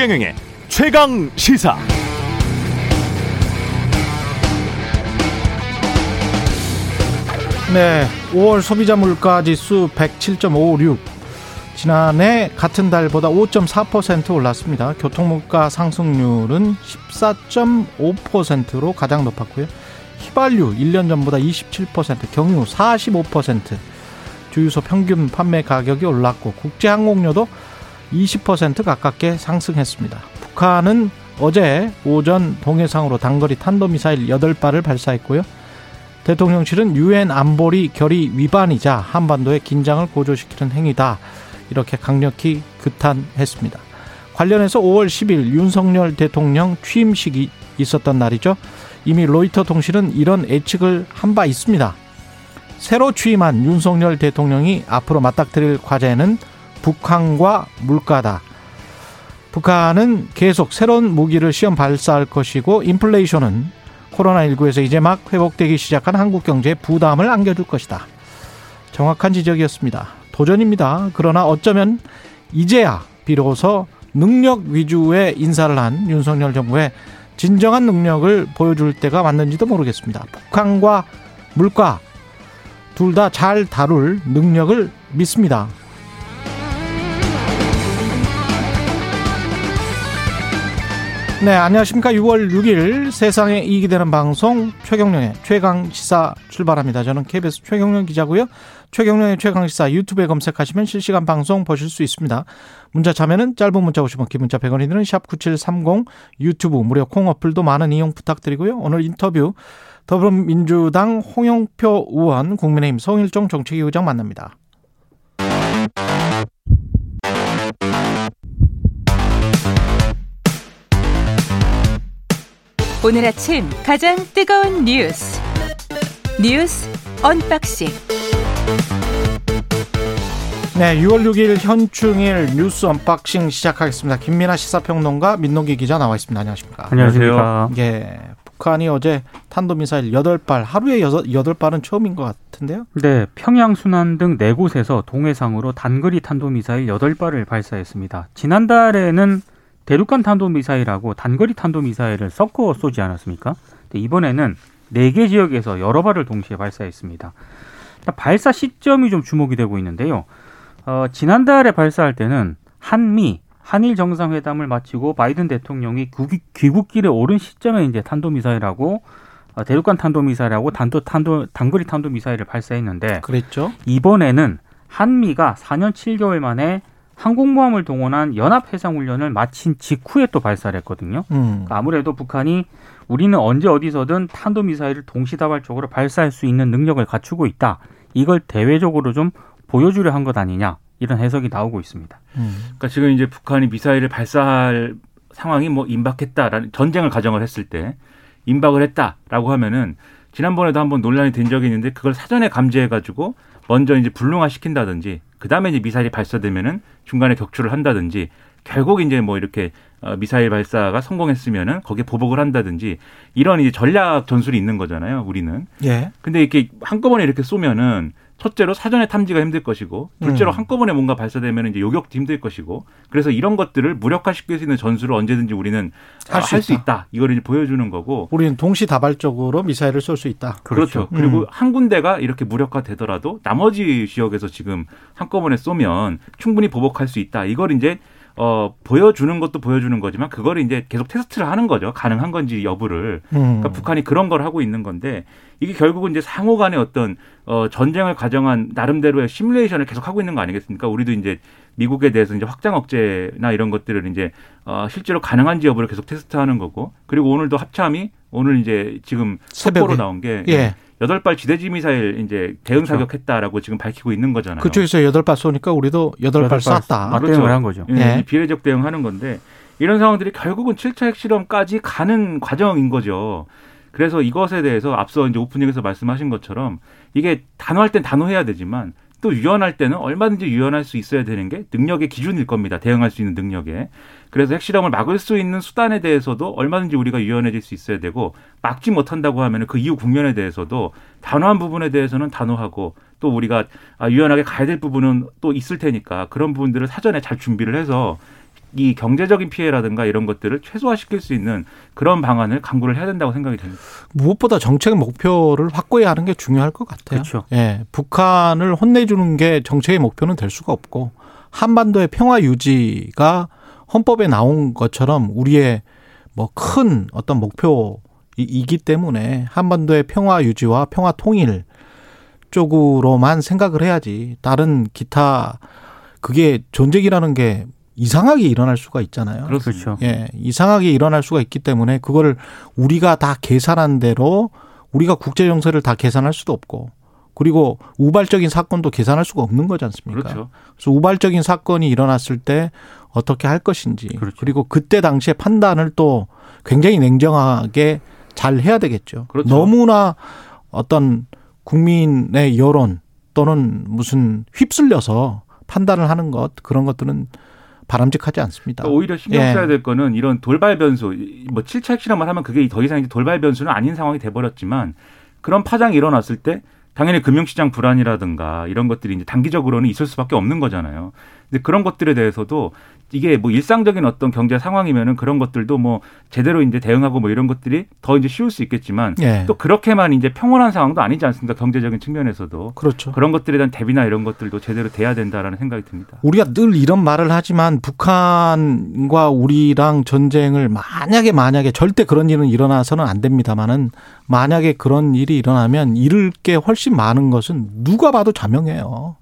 최경영의 최강 시사. 네, 5월 소비자 물가 지수 107.56. 지난해 같은 달보다 5.4% 올랐습니다. 교통물가 상승률은 14.5%로 가장 높았고요. 휘발유 1년 전보다 27%, 경유 45%, 주유소 평균 판매 가격이 올랐고 국제항공료도 20% 가깝게 상승했습니다. 북한은 어제 오전 동해상으로 단거리 탄도미사일 8발을 발사했고요. 대통령실은 유엔 안보리 결의 위반이자 한반도의 긴장을 고조시키는 행위다. 이렇게 강력히 규탄했습니다. 관련해서 5월 10일 윤석열 대통령 취임식이 있었던 날이죠. 이미 로이터 통신은 이런 예측을 한 바 있습니다. 새로 취임한 윤석열 대통령이 앞으로 맞닥뜨릴 과제는 북한과 물가다. 북한은 계속 새로운 무기를 시험 발사할 것이고 인플레이션은 코로나19에서 이제 막 회복되기 시작한 한국 경제에 부담을 안겨줄 것이다. 정확한 지적이었습니다. 도전입니다. 그러나 어쩌면 이제야 비로소 능력 위주의 인사를 한 윤석열 정부의 진정한 능력을 보여줄 때가 왔는지도 모르겠습니다. 북한과 물가 둘 다 잘 다룰 능력을 믿습니다. 네, 안녕하십니까. 6월 6일 세상에 이익이 되는 방송 최경령의 최강 시사 출발합니다. 저는 KBS 최경령 기자고요. 최경령의 최강 시사 유튜브에 검색하시면 실시간 방송 보실 수 있습니다. 문자 참여는 짧은 문자 50원, 긴 문자 100원이 드는 샵9730 유튜브 무료 콩 어플도 많은 이용 부탁드리고요. 오늘 인터뷰 더불어민주당 홍영표 의원, 국민의힘 성일종 정책위 의장 만납니다. 오늘 아침 가장 뜨거운 뉴스 뉴스 unboxing 네, 6월 6일 현충일 뉴스 unboxing 시작하겠습니다. 김민아 시사평론가 민동기 기자 나와 있습니다. 안녕하십니까? 안녕하세요. 예. 북한이 어제 탄도미사일 8발, 하루에 8발은 처음인 것 같은데요? 네, 평양, 순안 등네 곳에서 동해상으로 단거리 탄도미사일 8발을 발사했습니다. 지난달에는 대륙간 탄도미사일하고 단거리 탄도미사일을 섞어 쏘지 않았습니까? 이번에는 네 개 지역에서 여러 발을 동시에 발사했습니다. 발사 시점이 좀 주목이 되고 있는데요. 어, 지난달에 발사할 때는 한미 한일 정상회담을 마치고 바이든 대통령이 귀국길에 오른 시점에 이제 탄도미사일하고 어, 대륙간 탄도미사일하고 단도 탄도 단거리 탄도미사일을 발사했는데 그랬죠. 이번에는 한미가 4년 7개월 만에 항공모함을 동원한 연합 해상 훈련을 마친 직후에 또 발사를 했거든요. 음. 그러니까 아무래도 북한이 우리는 언제 어디서든 탄도 미사일을 동시다발적으로 발사할 수 있는 능력을 갖추고 있다. 이걸 대외적으로 좀 보여주려 한 것 아니냐. 이런 해석이 나오고 있습니다. 음. 그러니까 지금 이제 북한이 미사일을 발사할 상황이 뭐 임박했다라는 전쟁을 가정을 했을 때 임박을 했다라고 하면은 지난번에도 한번 논란이 된 적이 있는데 그걸 사전에 감지해 가지고 먼저 이제 불능화 시킨다든지 그 다음에 이제 미사일이 발사되면은 중간에 격추를 한다든지 결국 이제 뭐 이렇게 어, 미사일 발사가 성공했으면은 거기에 보복을 한다든지 이런 이제 전략 전술이 있는 거잖아요. 우리는. 예. 근데 이렇게 한꺼번에 이렇게 쏘면은 첫째로 사전에 탐지가 힘들 것이고 둘째로 음. 한꺼번에 뭔가 발사되면 이제 요격도 힘들 것이고 그래서 이런 것들을 무력화시킬 수 있는 전술을 언제든지 우리는 할수 할 있다. 있다. 이걸 이제 보여주는 거고 우리는 동시다발적으로 미사일을 쏠 수 있다. 그렇죠. 그렇죠. 그리고 음. 한 군데가 이렇게 무력화되더라도 나머지 지역에서 지금 한꺼번에 쏘면 충분히 보복할 수 있다. 이걸 이제 어, 보여주는 것도 보여주는 거지만 그거를 이제 계속 테스트를 하는 거죠. 가능한 건지 여부를. 음. 그러니까 북한이 그런 걸 하고 있는 건데 이게 결국은 이제 상호 간의 어떤 어, 전쟁을 가정한 나름대로의 시뮬레이션을 계속 하고 있는 거 아니겠습니까? 우리도 이제 미국에 대해서 이제 확장 억제나 이런 것들을 이제 어, 실제로 가능한지 여부를 계속 테스트하는 거고 그리고 오늘도 합참이 오늘 이제 지금 속보로 나온 게 예. 여덟 발 지대지 미사일 이제 대응 그렇죠. 사격했다라고 지금 밝히고 있는 거잖아요. 그쪽에서 여덟 발 쏘니까 우리도 여덟 발 쐈다. 맞대응을 그렇죠. 한 거죠. 예. 예. 비례적 대응하는 건데 이런 상황들이 결국은 7차 핵실험까지 가는 과정인 거죠. 그래서 이것에 대해서 앞서 이제 오프닝에서 말씀하신 것처럼 이게 단호할 땐 단호해야 되지만 또 유연할 때는 얼마든지 유연할 수 있어야 되는 게 능력의 기준일 겁니다. 대응할 수 있는 능력에. 그래서 핵실험을 막을 수 있는 수단에 대해서도 얼마든지 우리가 유연해질 수 있어야 되고 막지 못한다고 하면 그 이후 국면에 대해서도 단호한 부분에 대해서는 단호하고 또 우리가 아, 유연하게 가야 될 부분은 또 있을 테니까 그런 부분들을 사전에 잘 준비를 해서 이 경제적인 피해라든가 이런 것들을 최소화시킬 수 있는 그런 방안을 강구를 해야 된다고 생각이 됩니다. 무엇보다 정책 목표를 확고히 하는 게 중요할 것 같아요. 그렇죠. 예, 북한을 혼내주는 게 정책의 목표는 될 수가 없고 한반도의 평화 유지가 헌법에 나온 것처럼 우리의 뭐 큰 어떤 목표이기 때문에 한반도의 평화 유지와 평화 통일 쪽으로만 생각을 해야지 다른 기타 그게 전쟁이라는 게 이상하게 일어날 수가 있잖아요. 그렇죠. 예, 이상하게 일어날 수가 있기 때문에 그거를 우리가 다 계산한 대로 우리가 국제 정세를 다 계산할 수도 없고 그리고 우발적인 사건도 계산할 수가 없는 거지 않습니까? 그렇죠. 그래서 우발적인 사건이 일어났을 때 어떻게 할 것인지 그렇죠. 그리고 그때 당시에 판단을 또 굉장히 냉정하게 잘 해야 되겠죠. 그렇죠. 너무나 어떤 국민의 여론 또는 무슨 휩쓸려서 판단을 하는 것 그런 것들은 바람직하지 않습니다. 그러니까 오히려 신경 예. 써야 될 거는 이런 돌발 변수, 뭐 7차 핵실험을 하면 그게 더 이상 이제 돌발 변수는 아닌 상황이 돼버렸지만 그런 파장이 일어났을 때 당연히 금융시장 불안이라든가 이런 것들이 이제 단기적으로는 있을 수밖에 없는 거잖아요. 근데 그런 것들에 대해서도 이게 뭐 일상적인 어떤 경제 상황이면은 그런 것들도 뭐 제대로 이제 대응하고 뭐 이런 것들이 더 이제 쉬울 수 있겠지만 예. 또 그렇게만 이제 평온한 상황도 아니지 않습니까? 경제적인 측면에서도 그렇죠. 그런 것들에 대한 대비나 이런 것들도 제대로 돼야 된다라는 생각이 듭니다. 우리가 늘 이런 말을 하지만 북한과 우리랑 전쟁을 만약에 만약에 절대 그런 일은 일어나서는 안 됩니다만은 만약에 그런 일이 일어나면 잃을 게 훨씬 많은 것은 누가 봐도 자명해요.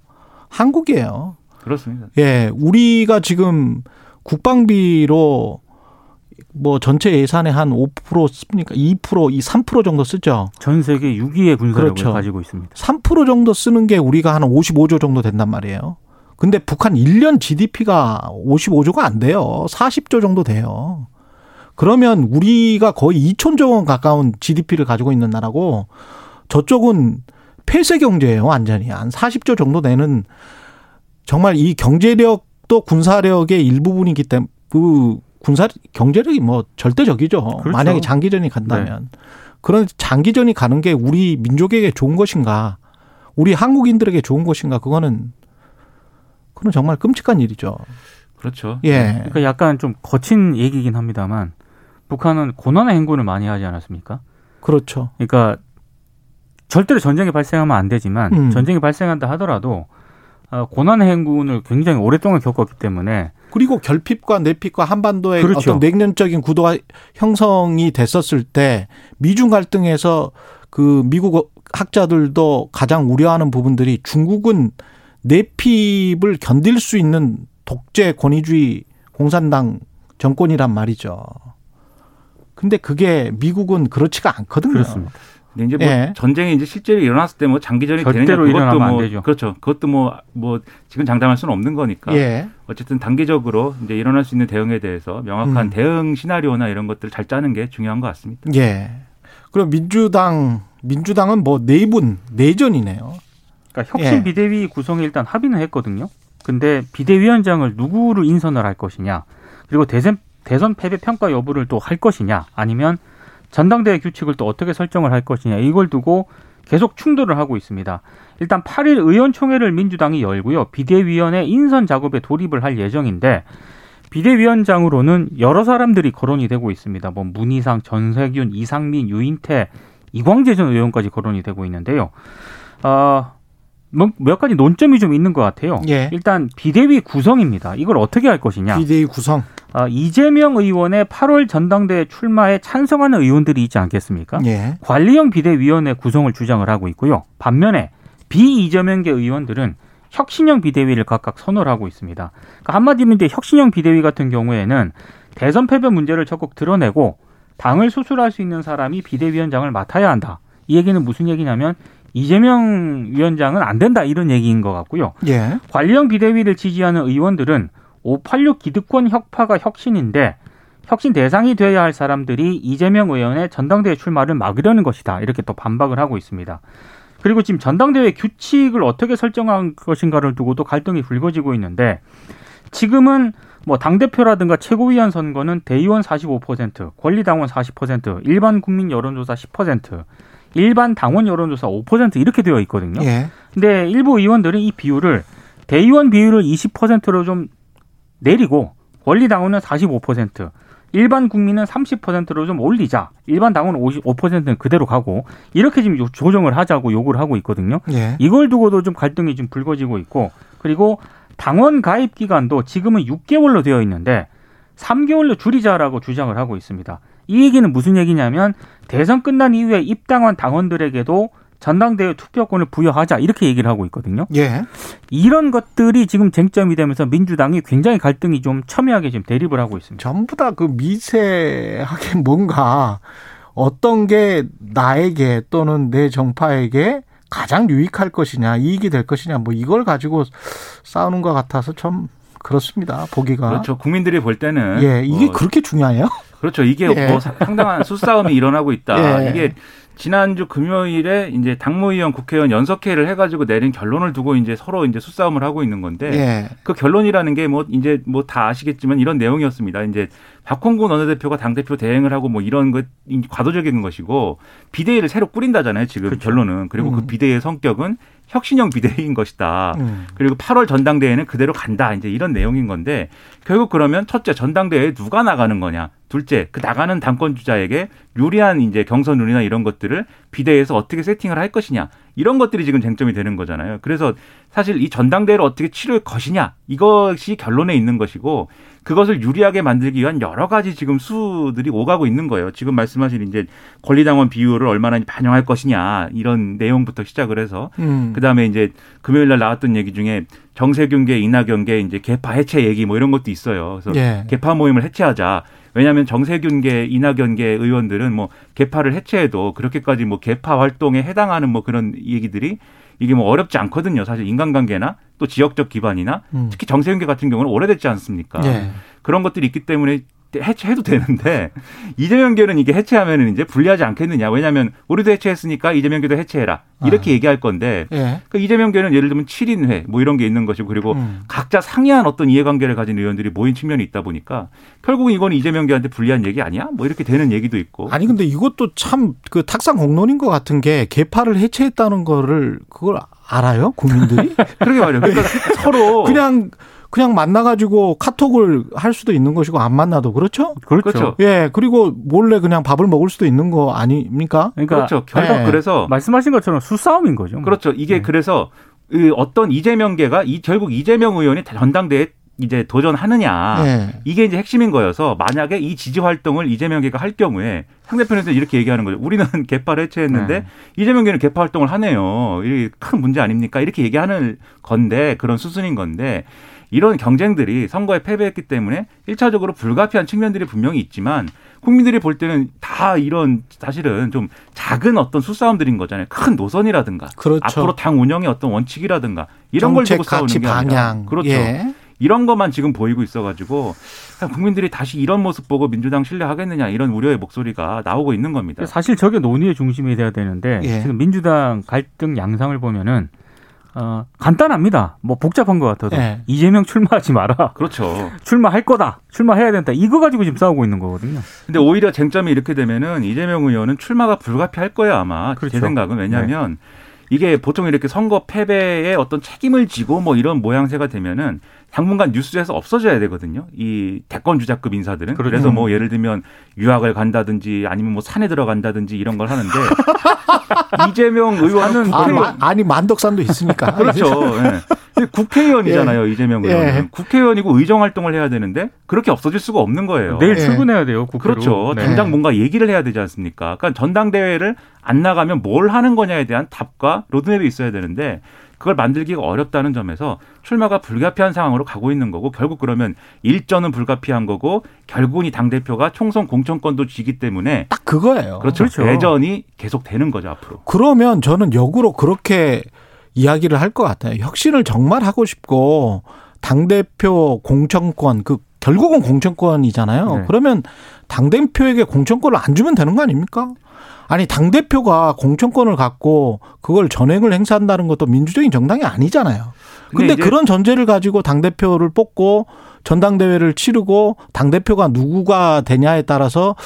한국이에요. 그렇습니다. 예, 우리가 지금 국방비로 뭐 전체 예산의 한 5% 씁니까? 2%, 이 3% 정도 쓰죠. 전 세계 6위의 군사력을 그렇죠. 가지고 있습니다. 3% 정도 쓰는 게 우리가 한 55조 정도 된단 말이에요. 근데 북한 1년 GDP가 55조가 안 돼요. 40조 정도 돼요. 그러면 우리가 거의 2천조 원 가까운 GDP를 가지고 있는 나라고 저쪽은 폐쇄 경제예요, 완전히. 한 40조 정도 되는 정말 이 경제력도 군사력의 일부분이기 때문에 그 군사 경제력이 뭐 절대적이죠. 그렇죠. 만약에 장기전이 간다면. 그런 장기전이 가는 게 우리 민족에게 좋은 것인가? 우리 한국인들에게 좋은 것인가? 그거는 그건 정말 끔찍한 일이죠. 그렇죠. 예. 그러니까 약간 좀 거친 얘기긴 합니다만 북한은 고난의 행군을 많이 하지 않았습니까? 그렇죠. 그러니까 절대로 전쟁이 발생하면 안 되지만 음. 전쟁이 발생한다 하더라도 어, 고난의 행군을 굉장히 오랫동안 겪었기 때문에 그리고 결핍과 내핍과 한반도의 그렇죠. 어떤 냉전적인 구도가 형성이 됐었을 때 미중 갈등에서 그 미국 학자들도 가장 우려하는 부분들이 중국은 내핍을 견딜 수 있는 독재 권위주의 공산당 정권이란 말이죠. 근데 그게 미국은 그렇지가 않거든요. 그렇습니다. 근데 이제 뭐 예. 전쟁이 이제 실제로 일어났을 때 뭐 장기전이 되느냐 절대로 그것도 일어나면 안뭐 되죠. 그렇죠. 그것도 뭐뭐 지금 장담할 수는 없는 거니까. 예. 어쨌든 단기적으로 이제 일어날 수 있는 대응에 대해서 명확한 음. 대응 시나리오나 이런 것들을 잘 짜는 게 중요한 것 같습니다. 예. 그리고 민주당 민주당은 뭐 내분 내전이네요. 그러니까 혁신 예. 비대위 구성에 일단 합의는 했거든요. 근데 비대위원장을 누구를 인선을 할 것이냐, 그리고 대선 대선 패배 평가 여부를 또 할 것이냐, 아니면 전당대회 규칙을 또 어떻게 설정을 할 것이냐 이걸 두고 계속 충돌을 하고 있습니다. 일단 8일 의원총회를 민주당이 열고요. 비대위원회 인선 작업에 돌입을 할 예정인데 비대위원장으로는 여러 사람들이 거론이 되고 있습니다. 뭐 문희상, 전세균, 이상민, 유인태, 이광재 전 의원까지 거론이 되고 있는데요. 아, 뭐, 몇 가지 논점이 좀 있는 것 같아요. 예. 일단 비대위 구성입니다. 이걸 어떻게 할 것이냐. 비대위 구성. 아, 이재명 의원의 8월 전당대회 출마에 찬성하는 의원들이 있지 않겠습니까? 예. 관리형 비대위원회 구성을 주장을 하고 있고요. 반면에 비이재명계 의원들은 혁신형 비대위를 각각 선호를 하고 있습니다. 그러니까 한마디로 이제 혁신형 비대위 같은 경우에는 대선 패배 문제를 적극 드러내고 당을 수술할 수 있는 사람이 비대위원장을 맡아야 한다. 이 얘기는 무슨 얘기냐면 이재명 위원장은 안 된다 이런 얘기인 것 같고요. 예. 관리형 비대위를 지지하는 의원들은 586 기득권 혁파가 혁신인데 혁신 대상이 되어야 할 사람들이 이재명 의원의 전당대회 출마를 막으려는 것이다. 이렇게 또 반박을 하고 있습니다. 그리고 지금 전당대회 규칙을 어떻게 설정한 것인가를 두고도 갈등이 불거지고 있는데 지금은 뭐 당대표라든가 최고위원 선거는 대의원 45%, 권리당원 40%, 일반 국민 여론조사 10%, 일반 당원 여론조사 5% 이렇게 되어 있거든요. 예. 근데 일부 의원들은 이 비율을 대의원 비율을 20%로 좀 내리고 원리 당원은 45%, 일반 국민은 30%로 좀 올리자. 일반 당원은 55%는 그대로 가고 이렇게 지금 요- 조정을 하자고 요구를 하고 있거든요. 예. 이걸 두고도 좀 갈등이 좀 불거지고 있고 그리고 당원 가입 기간도 지금은 6개월로 되어 있는데 3개월로 줄이자라고 주장을 하고 있습니다. 이 얘기는 무슨 얘기냐면 대선 끝난 이후에 입당한 당원들에게도 전당대회 투표권을 부여하자 이렇게 얘기를 하고 있거든요. 예. 이런 것들이 지금 쟁점이 되면서 민주당이 굉장히 갈등이 좀 첨예하게 지금 대립을 하고 있습니다. 전부 다 그 미세하게 뭔가 어떤 게 나에게 또는 내 정파에게 가장 유익할 것이냐, 이익이 될 것이냐, 뭐 이걸 가지고 싸우는 것 같아서 좀 그렇습니다. 보기가. 그렇죠. 국민들이 볼 때는 예, 이게 뭐 그렇게 중요해요? 그렇죠. 이게 예. 뭐 상당한 수싸움이 일어나고 있다. 예. 이게 지난주 금요일에 이제 당무위원 국회의원 연석회의를 해가지고 내린 결론을 두고 이제 서로 이제 수싸움을 하고 있는 건데 예. 그 결론이라는 게 뭐 이제 뭐 다 아시겠지만 이런 내용이었습니다. 이제 박홍근 원내대표가 당대표 대행을 하고 뭐 이런 것 과도적인 것이고 비대위를 새로 꾸린다잖아요. 지금 결론은. 그리고 그 음. 비대위의 성격은 혁신형 비대위인 것이다. 음. 그리고 8월 전당대회는 그대로 간다. 이제 이런 내용인 건데 결국 그러면 첫째 전당대회에 누가 나가는 거냐. 둘째 그 나가는 당권 주자에게 유리한 이제 경선 룰이나 이런 것들을 비대위에서 어떻게 세팅을 할 것이냐. 이런 것들이 지금 쟁점이 되는 거잖아요. 그래서 사실 이 전당대회를 어떻게 치를 것이냐. 이것이 결론에 있는 것이고 그것을 유리하게 만들기 위한 여러 가지 지금 수들이 오가고 있는 거예요. 지금 말씀하신 이제 권리당원 비율을 얼마나 반영할 것이냐 이런 내용부터 시작을 해서 음. 그다음에 이제 금요일 날 나왔던 얘기 중에 정세균계 이낙연계 이제 개파 해체 얘기 뭐 이런 것도 있어요. 그래서 예. 개파 모임을 해체하자. 왜냐하면 정세균계 이낙연계 의원들은 뭐 개파를 해체해도 그렇게까지 뭐 개파 활동에 해당하는 뭐 그런 얘기들이 이게 뭐 어렵지 않거든요. 사실 인간관계나 또 지역적 기반이나 음. 특히 정세균계 같은 경우는 오래됐지 않습니까? 예. 그런 것들이 있기 때문에 해체해도 되는데 이재명계는 이게 해체하면은 이제 불리하지 않겠느냐. 왜냐하면 우리도 해체했으니까 이재명계도 해체해라. 이렇게 아. 얘기할 건데 예. 그 이재명계는 예를 들면 7인회 뭐 이런 게 있는 것이고 그리고 음. 각자 상이한 어떤 이해관계를 가진 의원들이 모인 측면이 있다 보니까 결국은 이거는 이재명계한테 불리한 얘기 아니야? 뭐 이렇게 되는 얘기도 있고. 아니 근데 이것도 참 그 탁상 공론인 것 같은 게 개파를 해체했다는 거를 그걸 알아요 국민들이? 그러게 말이에요. 그러니까 서로 그냥 그냥 만나가지고 카톡을 할 수도 있는 것이고 안 만나도 그렇죠? 그렇죠. 그렇죠. 예 그리고 몰래 그냥 밥을 먹을 수도 있는 거 아닙니까? 그러니까 그렇죠. 결국 네. 그래서 말씀하신 것처럼 수싸움인 거죠. 뭐. 그렇죠. 이게 네. 그래서 그 어떤 이재명계가 이 결국 이재명 의원이 전당대회 이제 도전하느냐. 예. 이게 이제 핵심인 거여서 만약에 이 지지 활동을 이재명계가 할 경우에 상대편에서 이렇게 얘기하는 거죠. 우리는 개파를 해체했는데 네. 이재명계는 개파 활동을 하네요. 이게 큰 문제 아닙니까? 이렇게 얘기하는 건데 그런 수순인 건데 이런 경쟁들이 선거에 패배했기 때문에 일차적으로 불가피한 측면들이 분명히 있지만 국민들이 볼 때는 다 이런 사실은 좀 작은 어떤 수싸움들인 거잖아요. 큰 노선이라든가 그렇죠. 앞으로 당 운영의 어떤 원칙이라든가 이런 걸 정책 두고 싸우는 가치 게 아니라 방향. 그렇죠. 예. 이런 것만 지금 보이고 있어가지고 국민들이 다시 이런 모습 보고 민주당 신뢰하겠느냐 이런 우려의 목소리가 나오고 있는 겁니다. 사실 저게 논의의 중심이 돼야 되는데 예. 지금 민주당 갈등 양상을 보면은 어, 간단합니다. 뭐 복잡한 것 같아도 예. 이재명 출마하지 마라. 그렇죠. 출마할 거다. 출마해야 된다. 이거 가지고 지금 싸우고 있는 거거든요. 근데 오히려 쟁점이 이렇게 되면은 이재명 의원은 출마가 불가피할 거예요 아마 제 그렇죠. 생각은 왜냐하면 이게 보통 이렇게 선거 패배에 어떤 책임을 지고 뭐 이런 모양새가 되면은 당분간 뉴스에서 없어져야 되거든요. 이 대권 주자급 인사들은 그렇죠. 그래서 뭐 예를 들면 유학을 간다든지 아니면 뭐 산에 들어간다든지 이런 걸 하는데 이재명 의원은 아, 마- 아니 만덕산도 있으니까. 그렇죠. 예. 근데 국회의원이잖아요, 이재명 예. 의원은. 국회의원이고 의정 활동을 해야 되는데 그렇게 없어질 수가 없는 거예요. 내일 예. 출근해야 돼요. 국회로. 그렇죠. 네. 당장 뭔가 얘기를 해야 되지 않습니까? 그러니까 전당대회를 안 나가면 뭘 하는 거냐에 대한 답과 로드맵이 있어야 되는데 그걸 만들기가 어렵다는 점에서 출마가 불가피한 상황으로 가고 있는 거고 결국 그러면 일전은 불가피한 거고 결국은 이 당 대표가 총선 공천권도 쥐기 때문에 딱 그거예요. 그렇죠. 그렇죠. 대전이 계속 되는 거죠, 앞으로. 그러면 저는 역으로 그렇게 이야기를 할 것 같아요. 혁신을 정말 하고 싶고 당 대표 공천권 그 결국은 공천권이잖아요. 네. 그러면 당 대표에게 공천권을 안 주면 되는 거 아닙니까? 아니 당 대표가 공천권을 갖고 그걸 전횡을 행사한다는 것도 민주적인 정당이 아니잖아요. 근데 근데 그런 전제를 가지고 당 대표를 뽑고 전당대회를 치르고 당 대표가 누구가 되냐에 따라서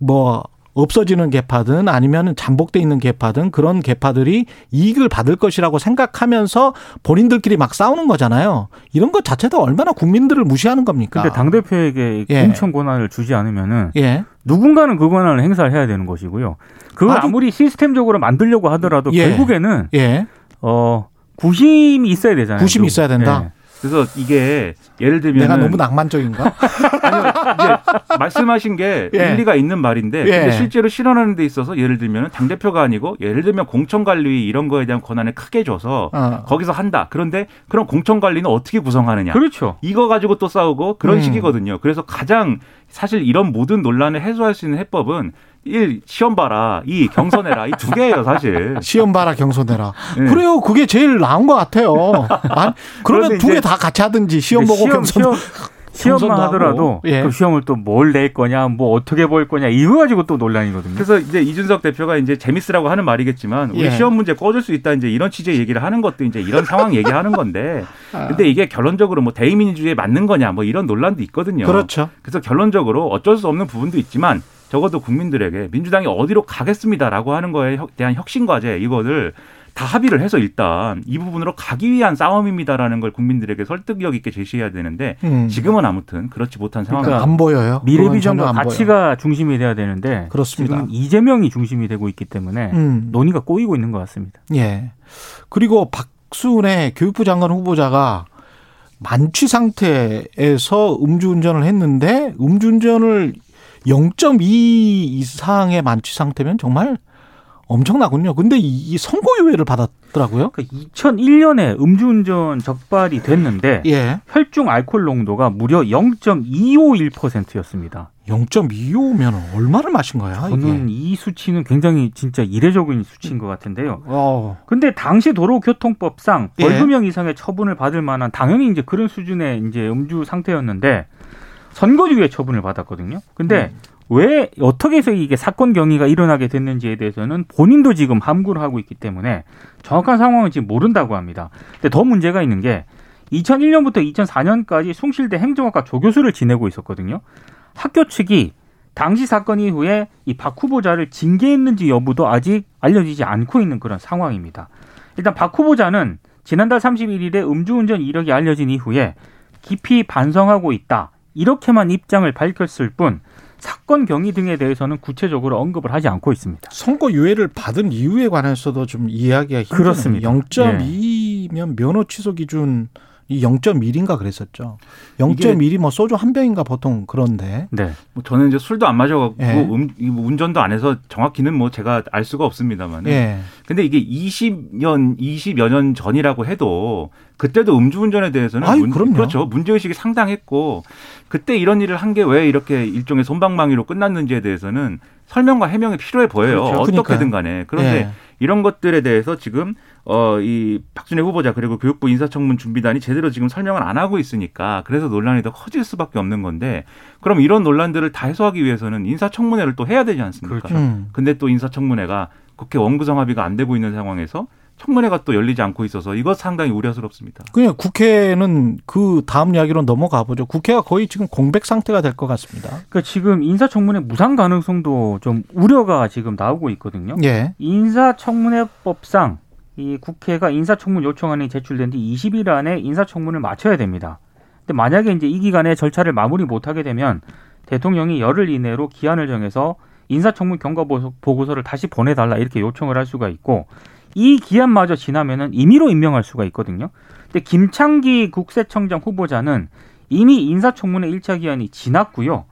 뭐 없어지는 개파든 아니면 잠복돼 있는 개파든 그런 개파들이 이익을 받을 것이라고 생각하면서 본인들끼리 막 싸우는 거잖아요. 이런 것 자체도 얼마나 국민들을 무시하는 겁니까? 근데 당 대표에게 예. 공천 권한을 주지 않으면은 예. 누군가는 그 권한을 행사를 해야 되는 것이고요. 그걸 아니- 아무리 시스템적으로 만들려고 하더라도 예. 결국에는 예. 어 구심이 있어야 되잖아요. 구심이 있어야 된다? 예. 그래서 이게 예를 들면 내가 너무 낭만적인가? 아니요, 이제 말씀하신 게 예. 일리가 있는 말인데 예. 근데 실제로 실현하는 데 있어서 예를 들면 당 대표가 아니고 예를 들면 공천 관리 이런 거에 대한 권한을 크게 줘서 어. 거기서 한다. 그런데 그런 공천 관리는 어떻게 구성하느냐? 그렇죠. 이거 가지고 또 싸우고 그런 음. 식이거든요. 그래서 가장 사실 이런 모든 논란을 해소할 수 있는 해법은 일 시험 봐라, 이 경선해라 이 두 개예요 사실. 시험 봐라 경선해라. 예. 그래요. 그게 제일 나은 것 같아요. 아니, 그러면 두 개 다 같이 하든지 시험 보고 시험, 경선. 시험, 시험만 하더라도. 예. 그 시험을 또 뭘 낼 거냐, 뭐 어떻게 볼 거냐 이거 가지고 또 논란이거든요. 그래서 이제 이준석 대표가 이제 재밌으라고 하는 말이겠지만 우리 예. 시험 문제 꺼줄 수 있다 이제 이런 취지의 얘기를 하는 것도 이제 이런 상황 얘기하는 건데 근데 이게 결론적으로 뭐 대의민주주의에 맞는 거냐 뭐 이런 논란도 있거든요. 그렇죠. 그래서 결론적으로 어쩔 수 없는 부분도 있지만 적어도 국민들에게 민주당이 어디로 가겠습니다라고 하는 거에 혁- 대한 혁신 과제 이거를 다 합의를 해서 일단 이 부분으로 가기 위한 싸움입니다라는 걸 국민들에게 설득력 있게 제시해야 되는데 음. 지금은 아무튼 그렇지 못한 상황입니다. 그러니까 안 보여요. 미래 그건 비전과 전혀 안 가치가 중심이 돼야 되는데 그렇습니다. 지금 이재명이 중심이 되고 있기 때문에. 음. 논의가 꼬이고 있는 것 같습니다. 예. 그리고 박순애 교육부 장관 후보자가 만취 상태에서 음주운전을 했는데 음주운전을 0.2 이상의 만취 상태면 정말 엄청나군요. 근데 이, 이 선고유예를 받았더라고요. 그러니까 2001년에 음주운전 적발이 됐는데 예. 혈중 알코올 농도가 무려 0.251%였습니다. 0.25면 얼마를 마신 거야? 저는 이게. 이 수치는 굉장히 진짜 이례적인 수치인 것 같은데요. 어. 근데 당시 도로교통법상 예. 벌금형 이상의 처분을 받을 만한 당연히 이제 그런 수준의 이제 음주 상태였는데 선거유예 처분을 받았거든요. 근데 왜 어떻게 해서 이게 사건 경위가 일어나게 됐는지에 대해서는 본인도 지금 함구를 하고 있기 때문에 정확한 상황은 지금 모른다고 합니다. 근데 더 문제가 있는 게 2001년부터 2004년까지 숭실대 행정학과 조교수를 지내고 있었거든요. 학교 측이 당시 사건 이후에 이 박 후보자를 징계했는지 여부도 아직 알려지지 않고 있는 그런 상황입니다. 일단 박 후보자는 지난달 31일에 음주운전 이력이 알려진 이후에 깊이 반성하고 있다. 이렇게만 입장을 밝혔을 뿐 사건 경위 등에 대해서는 구체적으로 언급을 하지 않고 있습니다. 선고유예를 받은 이유에 관해서도 좀 이해하기가 힘드네요. 그렇습니다. 0.2면 면허 취소 기준 이 0.1인가 그랬었죠. 0.1이 뭐 소주 한 병인가 보통 그런데. 네. 뭐 저는 이제 술도 안 마셔갖고 예. 음, 이 운전도 안 해서 정확히는 뭐 제가 알 수가 없습니다만. 예. 근데 이게 20년, 20여 년 전이라고 해도 그때도 음주운전에 대해서는 아유, 그럼요. 그렇죠. 문제의식이 상당했고 그때 이런 일을 한 게 왜 이렇게 일종의 손방망이로 끝났는지에 대해서는 설명과 해명이 필요해 보여요. 그렇죠. 어떻게든. 간에. 그런데 예. 이런 것들에 대해서 지금 어 이 박준혜 후보자 그리고 교육부 인사청문 준비단이 제대로 지금 설명을 안 하고 있으니까 그래서 논란이 더 커질 수밖에 없는 건데 그럼 이런 논란들을 다 해소하기 위해서는 인사청문회를 또 해야 되지 않습니까? 그렇죠. 음. 근데 또 인사청문회가 국회 원구성 합의가 안 되고 있는 상황에서 청문회가 또 열리지 않고 있어서 이것 상당히 우려스럽습니다. 그냥 국회는 그 다음 이야기로 넘어가 보죠. 국회가 거의 지금 공백 상태가 될 것 같습니다. 그러니까 지금 인사청문회 무상 가능성도 좀 우려가 지금 나오고 있거든요. 예. 인사청문회법상 이 국회가 인사청문 요청안이 제출된 뒤 20일 안에 인사청문을 마쳐야 됩니다. 근데 만약에 이제 이 기간에 절차를 마무리 못하게 되면 대통령이 열흘 이내로 기한을 정해서 인사청문 경과 보고- 보고서를 다시 보내달라 이렇게 요청을 할 수가 있고 이 기한마저 지나면은 임의로 임명할 수가 있거든요. 근데 김창기 국세청장 후보자는 이미 인사청문회 1차 기한이 지났고요.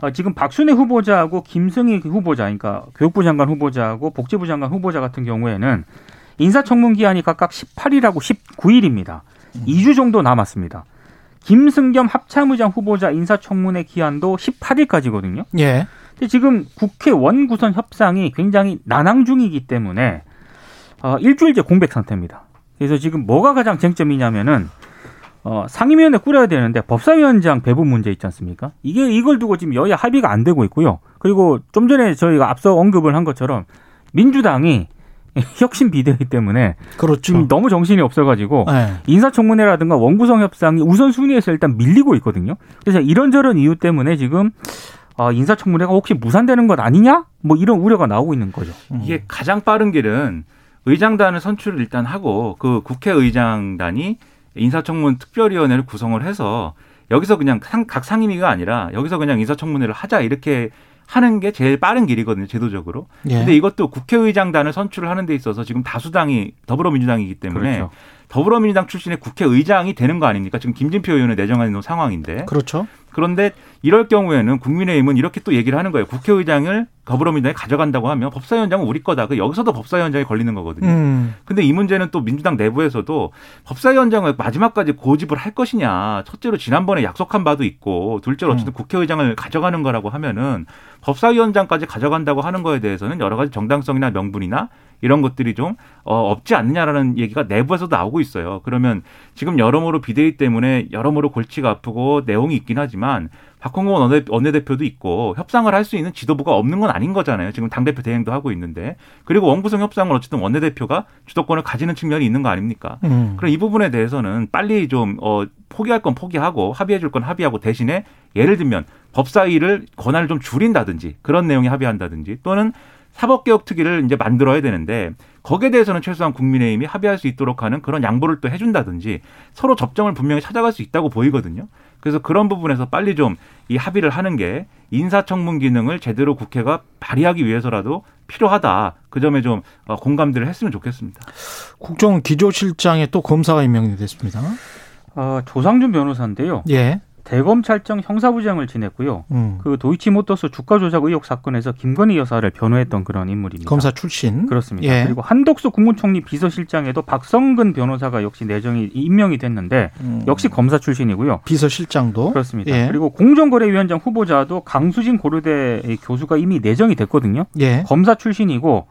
어, 지금 박순애 후보자하고 김승희 후보자, 그러니까 교육부 장관 후보자하고 복지부 장관 후보자 같은 경우에는 인사청문 기한이 각각 18일하고 19일입니다. 2주 정도 남았습니다. 김승겸 합참의장 후보자 인사청문회 기한도 18일까지거든요. 예. 근데 지금 국회 원구성 협상이 굉장히 난항 중이기 때문에 어, 일주일째 공백 상태입니다. 그래서 지금 뭐가 가장 쟁점이냐면은 어, 상임위원회 꾸려야 되는데 법사위원장 배분 문제 있지 않습니까? 이게 이걸 두고 지금 여야 합의가 안 되고 있고요. 그리고 좀 전에 저희가 앞서 언급을 한 것처럼 민주당이 혁신 비대이기 때문에 그렇죠. 지금 너무 정신이 없어가지고 예. 인사청문회라든가 원구성 협상이 우선순위에서 일단 밀리고 있거든요. 그래서 이런저런 이유 때문에 지금 아, 인사청문회가 혹시 무산되는 것 아니냐? 뭐 이런 우려가 나오고 있는 거죠. 이게 가장 빠른 길은 의장단을 선출을 일단 하고 그 국회의장단이 인사청문 특별위원회를 구성을 해서 여기서 그냥 상, 각 상임위가 아니라 여기서 그냥 인사청문회를 하자 이렇게 하는 게 제일 빠른 길이거든요, 제도적으로. 예. 근데 이것도 국회의장단을 선출을 하는 데 있어서 지금 다수당이 더불어민주당이기 때문에 그렇죠. 더불어민주당 출신의 국회의장이 되는 거 아닙니까? 지금 김진표 의원을 내정하는 상황인데. 그렇죠. 그런데 이럴 경우에는 국민의힘은 이렇게 또 얘기를 하는 거예요. 국회의장을 더불어민주당이 가져간다고 하면 법사위원장은 우리 거다. 그 여기서도 법사위원장이 걸리는 거거든요. 음. 근데 이 문제는 또 민주당 내부에서도 법사위원장을 마지막까지 고집을 할 것이냐. 첫째로 지난번에 약속한 바도 있고, 둘째로 어쨌든 국회의장을 가져가는 거라고 하면은 법사위원장까지 가져간다고 하는 거에 대해서는 여러 가지 정당성이나 명분이나 이런 것들이 좀 어, 없지 않느냐라는 얘기가 내부에서도 나오고 있어요. 그러면 지금 여러모로 비대위 때문에 여러모로 골치가 아프고 내용이 있긴 하지만 박홍근 원내- 원내대표도 있고 협상을 할 수 있는 지도부가 없는 건 아닌 거잖아요. 지금 당대표 대행도 하고 있는데 그리고 원구성 협상을 어쨌든 원내대표가 주도권을 가지는 측면이 있는 거 아닙니까? 음. 그럼 이 부분에 대해서는 빨리 좀 어, 포기할 건 포기하고 합의해 줄 건 합의하고 대신에 예를 들면 법사위를 권한을 좀 줄인다든지 그런 내용에 합의한다든지 또는 사법개혁 특위를 이제 만들어야 되는데 거기에 대해서는 최소한 국민의힘이 합의할 수 있도록 하는 그런 양보를 또 해준다든지 서로 접점을 분명히 찾아갈 수 있다고 보이거든요. 그래서 그런 부분에서 빨리 좀 이 합의를 하는 게 인사청문 기능을 제대로 국회가 발휘하기 위해서라도 필요하다. 그 점에 좀 어, 공감들을 했으면 좋겠습니다. 국정 기조실장에 또 검사가 임명이 됐습니다. 어, 조상준 변호사인데요. 예. 대검찰청 형사부장을 지냈고요. 음. 그 도이치모터스 주가 조작 의혹 사건에서 김건희 여사를 변호했던 그런 인물입니다. 검사 출신. 그렇습니다. 예. 그리고 한덕수 국무총리 비서실장에도 박성근 변호사가 역시 내정이 임명이 됐는데 음. 역시 검사 출신이고요. 비서실장도. 그렇습니다. 예. 그리고 공정거래위원장 후보자도 강수진 고려대 교수가 이미 내정이 됐거든요. 예. 검사 출신이고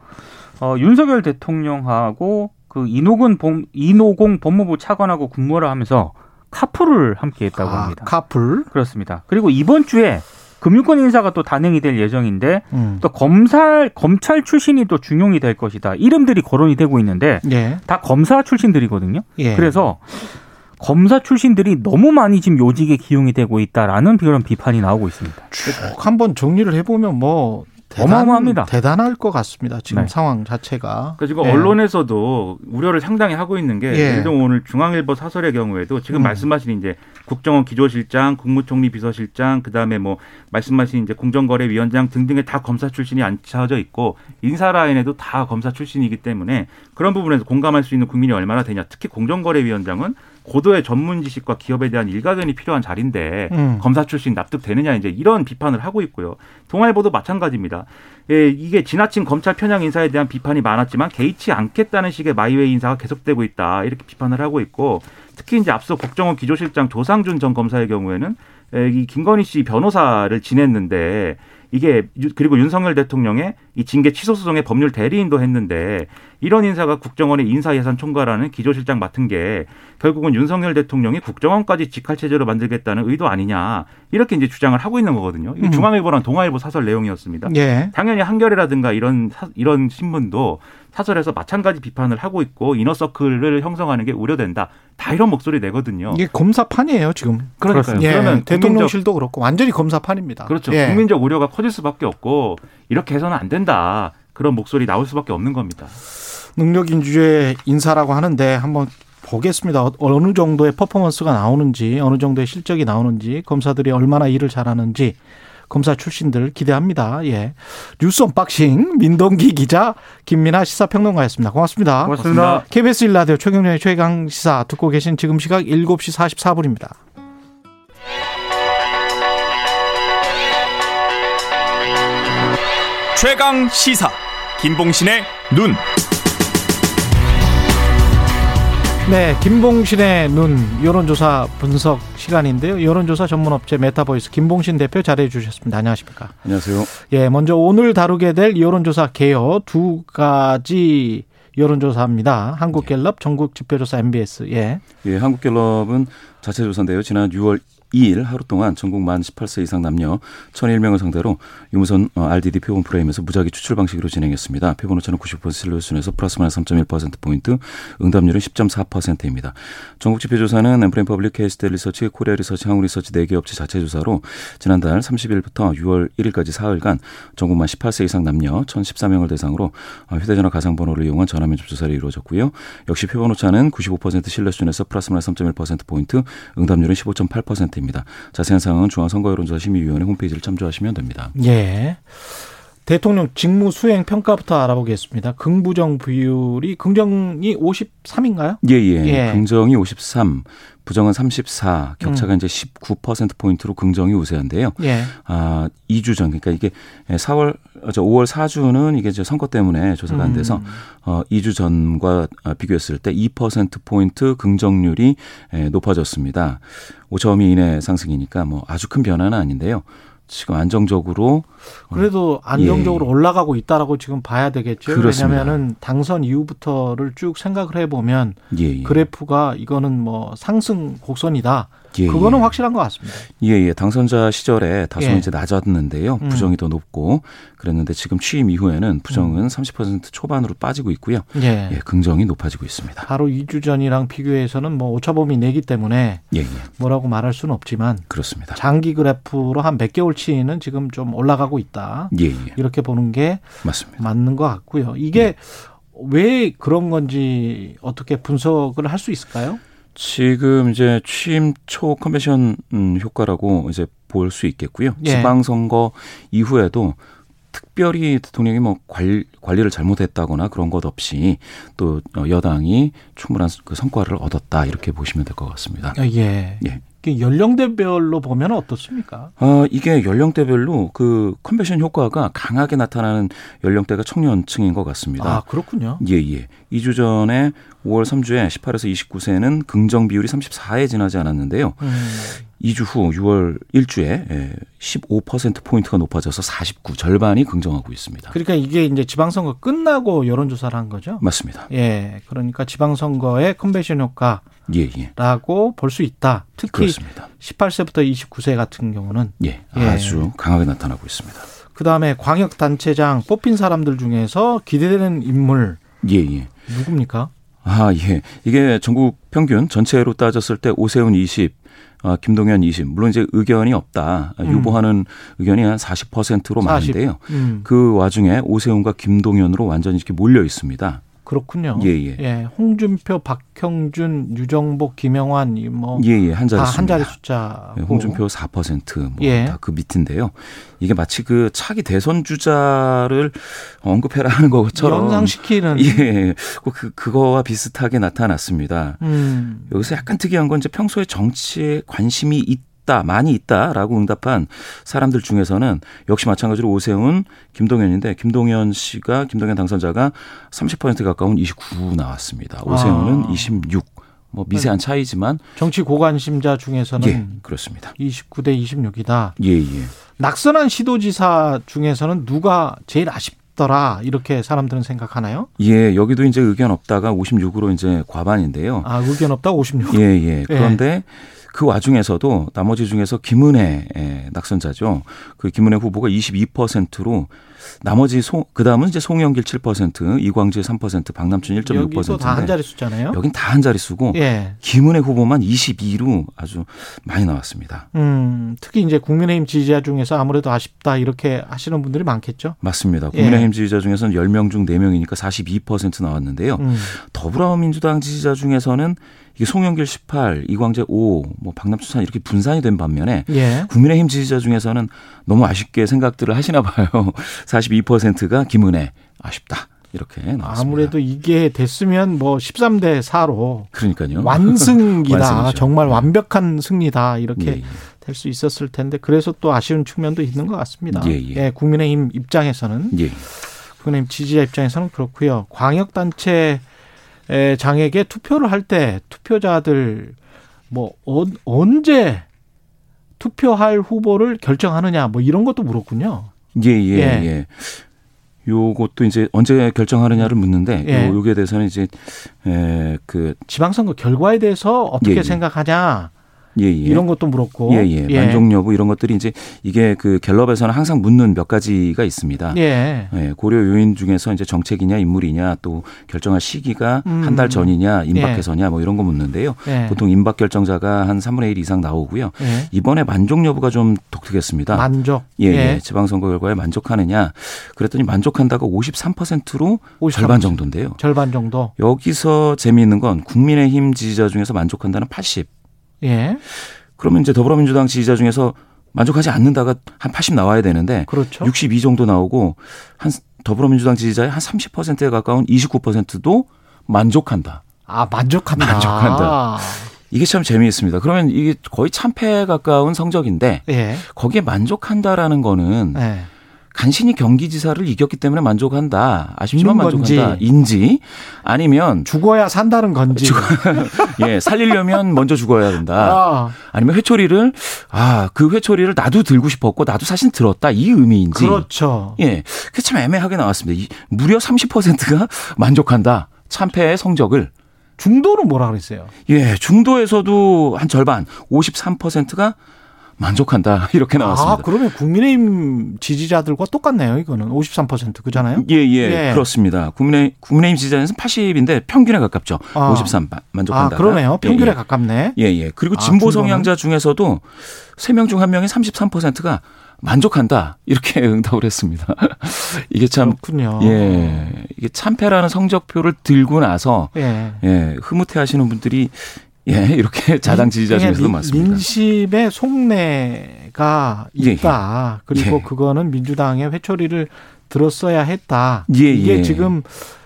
어, 윤석열 대통령하고 그 이노근 본, 이노공 법무부 차관하고 근무를 하면서 카풀을 함께 했다고 아, 합니다. 카풀. 그렇습니다. 그리고 이번 주에 금융권 인사가 또 단행이 될 예정인데 음. 또 검찰 검찰 출신이 또 중용이 될 것이다. 이름들이 거론이 되고 있는데 예. 다 검사 출신들이거든요. 예. 그래서 검사 출신들이 너무 많이 지금 요직에 기용이 되고 있다라는 그런 비판이 나오고 있습니다. 쭉 한번 정리를 해보면 뭐 대단, 어마어마합니다. 대단할 것 같습니다. 지금 네. 상황 자체가. 그러니까 지금 예. 언론에서도 우려를 상당히 하고 있는 게 예. 예를 들면 오늘 중앙일보 사설의 경우에도 지금 음. 말씀하신 이제 국정원 기조실장, 국무총리 비서실장, 그다음에 뭐 말씀하신 이제 공정거래위원장 등등에 다 검사 출신이 앉혀져 있고 인사 라인에도 다 검사 출신이기 때문에 그런 부분에서 공감할 수 있는 국민이 얼마나 되냐. 특히 공정거래위원장은 고도의 전문 지식과 기업에 대한 일가견이 필요한 자리인데 음. 검사 출신 납득되느냐 이제 이런 비판을 하고 있고요. 동아일보도 마찬가지입니다. 예, 이게 지나친 검찰 편향 인사에 대한 비판이 많았지만 개의치 않겠다는 식의 마이웨이 인사가 계속되고 있다 이렇게 비판을 하고 있고 특히 이제 앞서 국정원 기조실장 조상준 전 검사의 경우에는 에, 이 김건희 씨 변호사를 지냈는데 이게 유- 그리고 윤석열 대통령의 이 징계 취소 소송의 법률 대리인도 했는데 이런 인사가 국정원의 인사예산 총괄하는 기조실장 맡은 게 결국은 윤석열 대통령이 국정원까지 직할 체제로 만들겠다는 의도 아니냐 이렇게 이제 주장을 하고 있는 거거든요. 이게 음. 중앙일보랑 동아일보 사설 내용이었습니다. 예. 당연히 한겨레라든가 이런 사- 이런 신문도 사설에서 마찬가지 비판을 하고 있고 이너서클을 형성하는 게 우려된다. 다 이런 목소리 내거든요. 이게 검사판이에요 지금. 그러니까요. 예. 그러면 대통령실도 그렇고 완전히 검사판입니다. 그렇죠. 예. 국민적 우려가 커질 수밖에 없고 이렇게 해서는 안 된다. 그런 목소리 나올 수밖에 없는 겁니다. 능력인주의 인사라고 하는데 한번 보겠습니다. 어- 어느 정도의 퍼포먼스가 나오는지, 어느 정도의 실적이 나오는지, 검사들이 얼마나 일을 잘하는지 검사 출신들 기대합니다. 예. 뉴스 unboxing 민동기 기자 김민아 시사평론가였습니다. 고맙습니다. 고맙습니다. KBS 1라디오 최경영의 최강 시사 듣고 계신 지금 시각 7시 44분입니다. 최강 시사 김봉신의 눈. 네, 김봉신의 눈 여론조사 분석 시간인데요. 여론조사 전문업체 메타보이스 김봉신 대표 자리해 주셨습니다. 안녕하십니까? 안녕하세요. 예, 먼저 오늘 다루게 될 여론조사 개요 두 가지 여론조사입니다. 한국갤럽, 전국지표조사 NBS. 예. 예, 한국갤럽은 자체 조사인데요. 지난 6월 2일 하루 동안 전국 만 18세 이상 남녀 1,001명을 상대로 유무선 어, RDD 표본 프레임에서 무작위 추출 방식으로 진행했습니다. 표본 오차는 90% 신뢰 수준에서 플러스 마이너스 3.1%포인트, 응답률은 10.4%입니다. 전국 지표 조사는 엠브레인 퍼블릭, 케이스탯 리서치, 코리아 리서치, 한국 리서치 4개 업체 자체 조사로 지난달 30일부터 6월 1일까지 사흘간 전국 만 18세 이상 남녀 1,014명을 대상으로 어, 휴대전화 가상번호를 이용한 전화 면접 조사를 이루어졌고요. 역시 표본 오차는 95% 신뢰 수준에서 플러스 마이너스 3.1%포인트, 응답률은 15.8%입니다. 자세한 사항은 중앙선거여론조사 심의위원회 홈페이지를 참조하시면 됩니다. 예. 대통령 직무 수행 평가부터 알아보겠습니다. 긍부정 비율이 긍정이 53인가요? 예, 예. 예. 긍정이 53, 부정은 34, 격차가 이제 19% 포인트로 긍정이 우세한데요. 예. 아, 2주 전 그러니까 이게 4월 저 5월 4주는 이게 이제 선거 때문에 조사가 안 돼서 음. 어 2주 전과 비교했을 때 2% 포인트 긍정률이 에, 높아졌습니다. 5점 이내 상승이니까 뭐 아주 큰 변화는 아닌데요. 지금 안정적으로 그래도 안정적으로 예. 올라가고 있다라고 지금 봐야 되겠죠. 그렇습니다. 왜냐하면은 당선 이후부터를 쭉 생각을 해 보면 예, 예. 그래프가 이거는 뭐 상승 곡선이다. 예, 그거는 예. 확실한 것 같습니다. 예, 예. 당선자 시절에 다소 예. 이제 낮았는데요. 음. 부정이 더 높고 그랬는데 지금 취임 이후에는 부정은 30% 초반으로 빠지고 있고요. 예. 예, 긍정이 높아지고 있습니다. 바로 2주 전이랑 비교해서는 뭐 오차범위 내기 때문에 예, 예. 뭐라고 말할 수는 없지만 그렇습니다. 장기 그래프로 한 몇 개월치는 지금 좀 올라가고 있다. 예, 예. 이렇게 보는 게 맞습니다. 맞는 것 같고요. 이게 왜 그런 건지 어떻게 분석을 할 수 있을까요? 지금 이제 취임 초 컨벤션 음, 효과라고 이제 볼 수 있겠고요. 예. 지방선거 이후에도 특별히 대통령이 뭐 관리, 관리를 잘못했다거나 그런 것 없이 또 어, 여당이 충분한 그 성과를 얻었다 이렇게 보시면 될 것 같습니다. 아, 예. 예. 연령대별로 보면 어떻습니까? 어, 이게 연령대별로 그 컨벤션 효과가 강하게 나타나는 연령대가 청년층인 것 같습니다. 아, 그렇군요. 예, 예. 2주 전에 5월 3주에 18에서 29세는 긍정 비율이 34에 지나지 않았는데요. 음, 2주 후 6월 1주에 15%포인트가 높아져서 49, 절반이 긍정하고 있습니다. 그러니까 이게 이제 지방선거 끝나고 여론조사를 한 거죠. 맞습니다. 예. 그러니까 지방선거의 컨벤션 효과 라고 예, 예. 볼수 있다. 특히 그렇습니다. 18세부터 29세 같은 경우는 예, 예. 아주 강하게 나타나고 있습니다. 그다음에 광역 단체장 뽑힌 사람들 중에서 기대되는 인물 예, 예. 누굽니까? 아, 예. 이게 전국 평균 전체로 따졌을 때 오세훈 20, 아, 김동연 20. 물론 이제 의견이 없다. 아, 음. 유보하는 의견이 한 40%로 40. 많은데요. 음, 그 와중에 오세훈과 김동연으로 완전히 이렇게 몰려 있습니다. 그렇군요. 예, 예. 홍준표, 박형준, 유정복, 김영환 이뭐 예, 예. 한 자리 다한 자리 숫자. 예, 홍준표 4%뭐 예. 다그 밑인데요. 이게 마치 그 차기 대선 주자를 언급해라 하는 것처럼 연상시키는. 예, 그 그거와 비슷하게 나타났습니다. 음, 여기서 약간 특이한 건 이제 평소에 정치에 관심이 있 다, 많이 있다라고 응답한 사람들 중에서는 역시 마찬가지로 오세훈, 김동연인데 김동연 씨가 김동연 당선자가 30% 가까운 29 나왔습니다. 오세훈은 아. 26. 뭐 미세한 차이지만 정치 고관심자 중에서는 예, 그렇습니다. 29대 26이다. 예, 예. 낙선한 시도지사 중에서는 누가 제일 아쉽더라 이렇게 사람들은 생각하나요? 예, 여기도 이제 의견 없다가 56으로 이제 과반인데요. 아 의견 없다 56. 예, 예. 그런데 그 와중에서도 나머지 중에서 김은혜 예, 낙선자죠. 그 김은혜 후보가 22%로 나머지 송, 그 다음은 이제 송영길 7%, 이광재 3%, 박남춘 여기도 다한 1.6%인데 자리 숫자네요. 여긴 다 한 자리 수고 예. 김은혜 후보만 22로 아주 많이 나왔습니다. 음, 특히 이제 국민의힘 지지자 중에서 아무래도 아쉽다 이렇게 하시는 분들이 많겠죠. 맞습니다. 예. 국민의힘 지지자 중에서는 10명 중 4명이니까 42% 나왔는데요. 음, 더불어민주당 지지자 중에서는 이게 송영길 18, 이광재 5, 뭐 박남춘 4 이렇게 분산이 된 반면에 예. 국민의힘 지지자 중에서는 너무 아쉽게 생각들을 하시나 봐요. 42%가 김은혜 아쉽다. 이렇게 나왔습니다. 아무래도 이게 됐으면 뭐 13대 4로 그러니까요. 완승이다. 완승이죠. 정말 완벽한 승리다. 예, 이렇게 예. 될수 있었을 텐데 그래서 또 아쉬운 측면도 있는 것 같습니다. 예, 예. 국민의힘 입장에서는 예. 국민의힘 지지자 입장에서는 그렇고요. 광역 단체 장에게 투표를 할 때 투표자들 뭐 어, 언제 투표할 후보를 결정하느냐 뭐 이런 것도 물었군요. 예, 예, 예. 예. 요것도 이제 언제 결정하느냐를 묻는데 예. 요, 요게 대해서는 이제 에, 그 지방선거 결과에 대해서 어떻게 예, 예. 생각하냐 예, 예. 이런 것도 물었고. 예, 예. 만족 여부 이런 것들이 이제 이게 그 갤럽에서는 항상 묻는 몇 가지가 있습니다. 예. 예, 고려 요인 중에서 이제 정책이냐 인물이냐 또 결정할 시기가 음. 한달 전이냐 임박해서냐 뭐 이런 거 묻는데요. 예. 보통 임박 결정자가 한 3분의 1 이상 나오고요. 예. 이번에 만족 여부가 좀 독특했습니다. 만족. 예, 예. 지방선거 결과에 만족하느냐. 그랬더니 만족한다가 53%로 53%. 절반 정도인데요. 절반 정도. 여기서 재미있는 건 국민의힘 지지자 중에서 만족한다는 80. 예. 그러면 이제 더불어민주당 지지자 중에서 만족하지 않는다가 한 80 나와야 되는데 그렇죠. 62 정도 나오고 한 더불어민주당 지지자의 한 30%에 가까운 29%도 만족한다. 아, 만족한다. 만족한다. 이게 참 재미있습니다. 그러면 이게 거의 참패에 가까운 성적인데 예. 거기에 만족한다라는 거는 예. 간신히 경기지사를 이겼기 때문에 만족한다. 아쉽지만. 만족한다. 인지 아니면 죽어야 산다는 건지. 예, 살리려면 먼저 죽어야 된다. 아, 아니면 회초리를 아, 그 회초리를 나도 들고 싶었고 나도 사실 들었다. 이 의미인지. 그렇죠. 예. 그게 참 애매하게 나왔습니다. 이, 무려 30%가 만족한다. 참패의 성적을. 중도는 뭐라 그랬어요? 예, 중도에서도 한 절반, 53%가 만족한다. 이렇게 나왔습니다. 아, 그러면 국민의힘 지지자들과 똑같네요. 이거는 53% 그잖아요. 예, 예, 예. 그렇습니다. 국민의, 국민의힘 지지자에서는 80인데 평균에 가깝죠. 아. 53 마- 아, 만족한다. 그러네요. 평균에 예, 예. 가깝네. 예, 예. 그리고 아, 진보? 성향자 중에서도 3명 중 1명이 33%가 만족한다. 이렇게 응답을 했습니다. 이게 참, 그렇군요. 예. 이게 참패라는 성적표를 들고 나서, 예. 예, 흐뭇해 하시는 분들이, 예, 이렇게 자당 지지자 중에서도 민- 많습니다. 민심의 속내가 예, 예. 있다. 그리고 예. 그거는 민주당의 회초리를 들었어야 했다. 예, 이게 예. 지금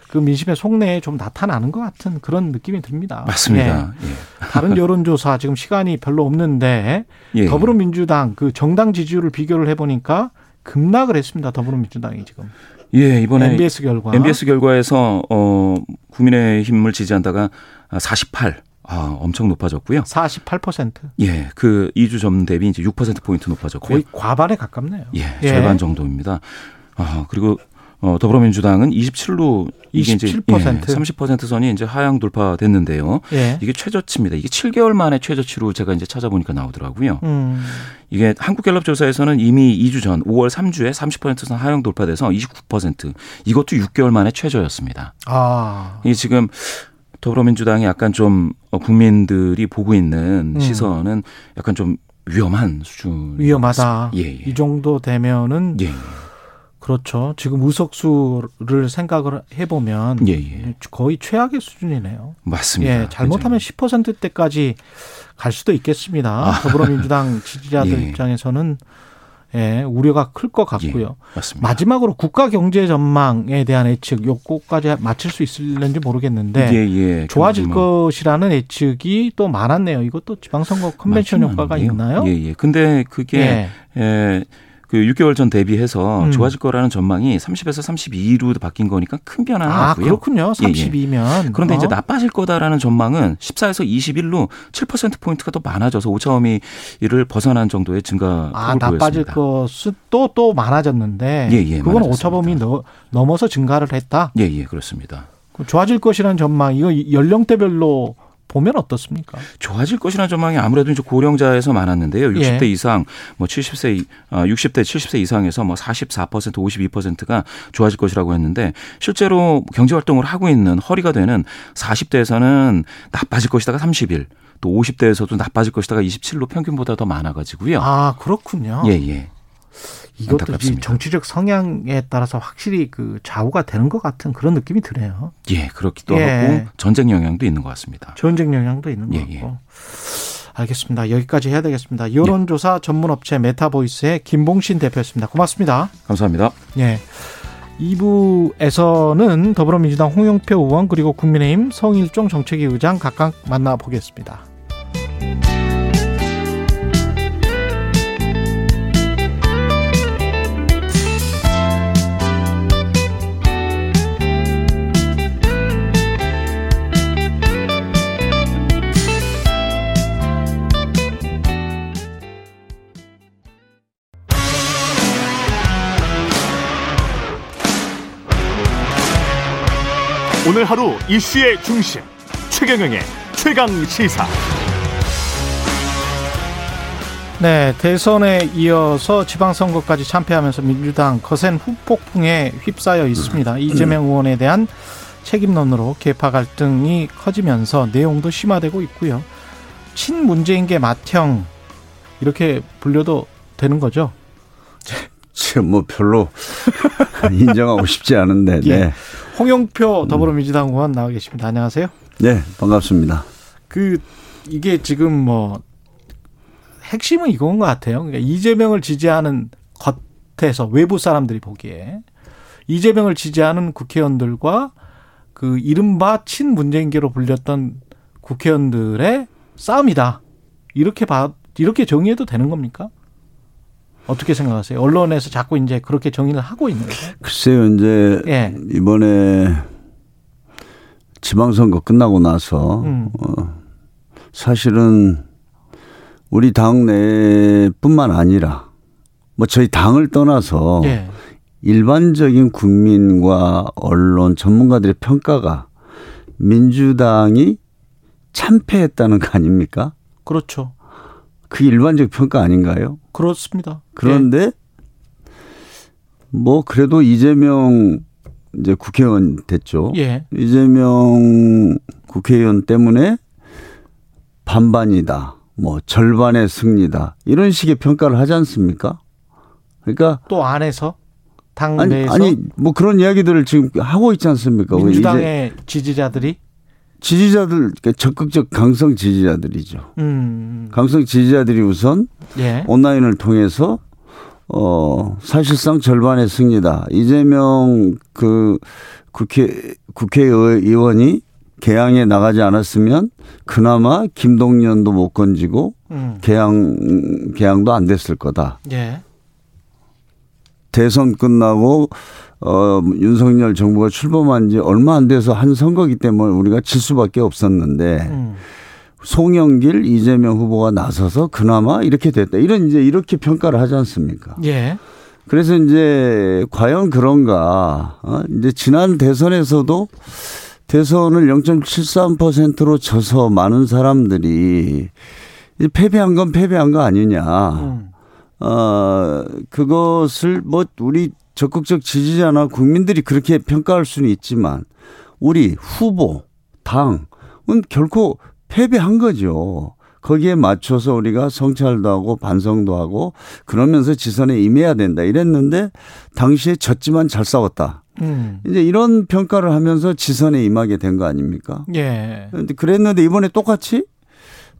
그 민심의 속내에 좀 나타나는 것 같은 그런 느낌이 듭니다. 맞습니다. 예. 다른 여론조사 지금 시간이 별로 없는데 예. 예. 더불어민주당 그 정당 지지율을 비교를 해보니까 급락을 했습니다. 더불어민주당이 지금 예, 이번에 MBS 결과 MBS 결과에서, 어, 국민의힘을 지지한다가 48. 아, 엄청 높아졌고요. 48% 예, 그 2주 전 대비 이제 6%포인트 높아졌고요. 거의 과반에 가깝네요. 예, 절반 정도입니다. 아, 그리고 어, 더불어민주당은 27로 이게 이제 27%. 30% 선이 이제 하향 돌파됐는데요. 예. 이게 최저치입니다. 이게 7개월 만에 최저치로 제가 이제 찾아보니까 나오더라고요. 음. 이게 한국갤럽 조사에서는 이미 2주 전 5월 3주에 30%선 하향 돌파돼서 29% 이것도 6개월 만에 최저였습니다. 아. 이게 지금 더불어민주당이 약간 좀 어, 국민들이 보고 있는 음. 시선은 약간 좀 위험한 수준. 위험하다. 예, 예. 이 정도 되면은 예, 그렇죠. 지금 의석수를 생각을 해보면 예, 예. 거의 최악의 수준이네요. 맞습니다. 예, 잘못하면 10%대까지 갈 수도 있겠습니다. 더불어민주당 지지자들 아. 예. 입장에서는 예, 우려가 클 것 같고요. 예, 맞습니다. 마지막으로 국가 경제 전망에 대한 예측 요거까지 맞출 수 있을는지 모르겠는데 예, 예. 좋아질 경제만 것이라는 예측이 또 많았네요. 이것도 지방선거 컨벤션 효과가. 있나요? 예, 예. 근데 그게 예. 예. 그 6개월 전 대비해서 음. 좋아질 거라는 전망이 30에서 32로 바뀐 거니까 큰 변화는 아, 없고요. 그렇군요. 예, 예. 32면. 그런데 이제 나빠질 거다라는 전망은 14에서 21로 7% 포인트가 더 많아져서 5차범위를 벗어난 정도의 증가폭을 아, 나빠질. 것은 또, 또 많아졌는데. 예, 예, 그건. 오차범위 넘- 넘어서 증가를 했다. 예, 예, 그렇습니다. 그 좋아질 것이라는 전망, 이거 연령대별로 보면 어떻습니까? 좋아질 것이라는 전망이 아무래도 이제 고령자에서 많았는데요. 60대 예. 이상, 뭐 70세, 이- 아, 60대, 70세 이상에서 뭐 44%, 52%가 좋아질 것이라고 했는데 실제로 경제 활동을 하고 있는 허리가 되는 40대에서는 나빠질 것이다가 31, 또 50대에서도 나빠질 것이다가 27로 평균보다 더 많아가지고요. 아, 그렇군요. 예, 예. 이것도 이 안타깝습니다. 정치적 성향에 따라서 확실히 그 좌우가 되는 것 같은 그런 느낌이 드네요. 예, 그렇기도 예. 하고 전쟁 영향도 있는 것 같습니다. 전쟁 영향도 있는 것 예, 같고. 예. 알겠습니다. 여기까지 해야 되겠습니다. 여론조사 전문업체 메타보이스의 김봉신 대표였습니다. 고맙습니다. 감사합니다. 예. 2부에서는 더불어민주당 홍영표 의원 그리고 국민의힘 성일종 정책위 의장 각각 만나보겠습니다. 오늘 하루 이슈의 중심 최경영의 최강 시사 네, 대선에 이어서 지방선거까지 참패하면서 민주당 거센 후폭풍에 휩싸여 있습니다. 이재명 의원에 대한 책임론으로 개파 갈등이 커지면서 내용도 심화되고 있고요. 친문재인계 맏형 이렇게 불려도 되는 거죠? 지금 뭐 별로 인정하고 싶지 않은데. 네. 예. 홍영표 더불어민주당 의원 나와 계십니다. 안녕하세요. 네, 반갑습니다. 그 이게 지금 뭐 핵심은 이건 것 같아요. 그러니까 이재명을 지지하는 겉에서 외부 사람들이 보기에 이재명을 지지하는 국회의원들과 그 이른바 친문재인계로 불렸던 국회의원들의 싸움이다. 이렇게 봐 이렇게 정의해도 되는 겁니까? 어떻게 생각하세요? 언론에서 자꾸 이제 그렇게 정의를 하고 있는 거예요. 글쎄요, 이제 예. 이번에 지방선거 끝나고 나서 음. 어, 사실은 우리 당 내뿐만 아니라 뭐 저희 당을 떠나서 예. 일반적인 국민과 언론 전문가들의 평가가 민주당이 참패했다는 거 아닙니까? 그렇죠. 그 일반적 평가 아닌가요? 그렇습니다. 그런데 뭐 그래도 이재명 이제 국회의원 됐죠. 예. 이재명 국회의원 때문에 반반이다. 뭐 절반의 승리다. 이런 식의 평가를 하지 않습니까? 그러니까 또 안에서 당 아니 내에서 아니 뭐 그런 이야기들을 지금 하고 있지 않습니까? 민주당의 지지자들이 지지자들 그러니까 적극적 강성 지지자들이죠. 음. 강성 지지자들이 우선 예. 온라인을 통해서 어 사실상 절반의 승리다. 이재명 그 국회 국회의원이 개항에 나가지 않았으면 그나마 김동연도 못 건지고 음. 개항 개항도 안 됐을 거다. 예. 대선 끝나고 어 윤석열 정부가 출범한 지 얼마 안 돼서 한 선거기 때문에 우리가 질 수밖에 없었는데 음. 송영길 이재명 후보가 나서서 그나마 이렇게 됐다. 이런 이제 이렇게 평가를 하지 않습니까? 예. 그래서 이제 과연 그런가? 어? 이제 지난 대선에서도 대선을 0.73%로 져서 많은 사람들이 이제 패배한 건 패배한 거 아니냐. 음. 어, 그것을 뭐 우리 적극적 지지자나 국민들이 그렇게 평가할 수는 있지만 우리 후보, 당은 결코 패배한 거죠. 거기에 맞춰서 우리가 성찰도 하고 반성도 하고 그러면서 지선에 임해야 된다 이랬는데 당시에 졌지만 잘 싸웠다. 음. 이제 이런 평가를 하면서 지선에 임하게 된 거 아닙니까? 예. 그런데 그랬는데 이번에 똑같이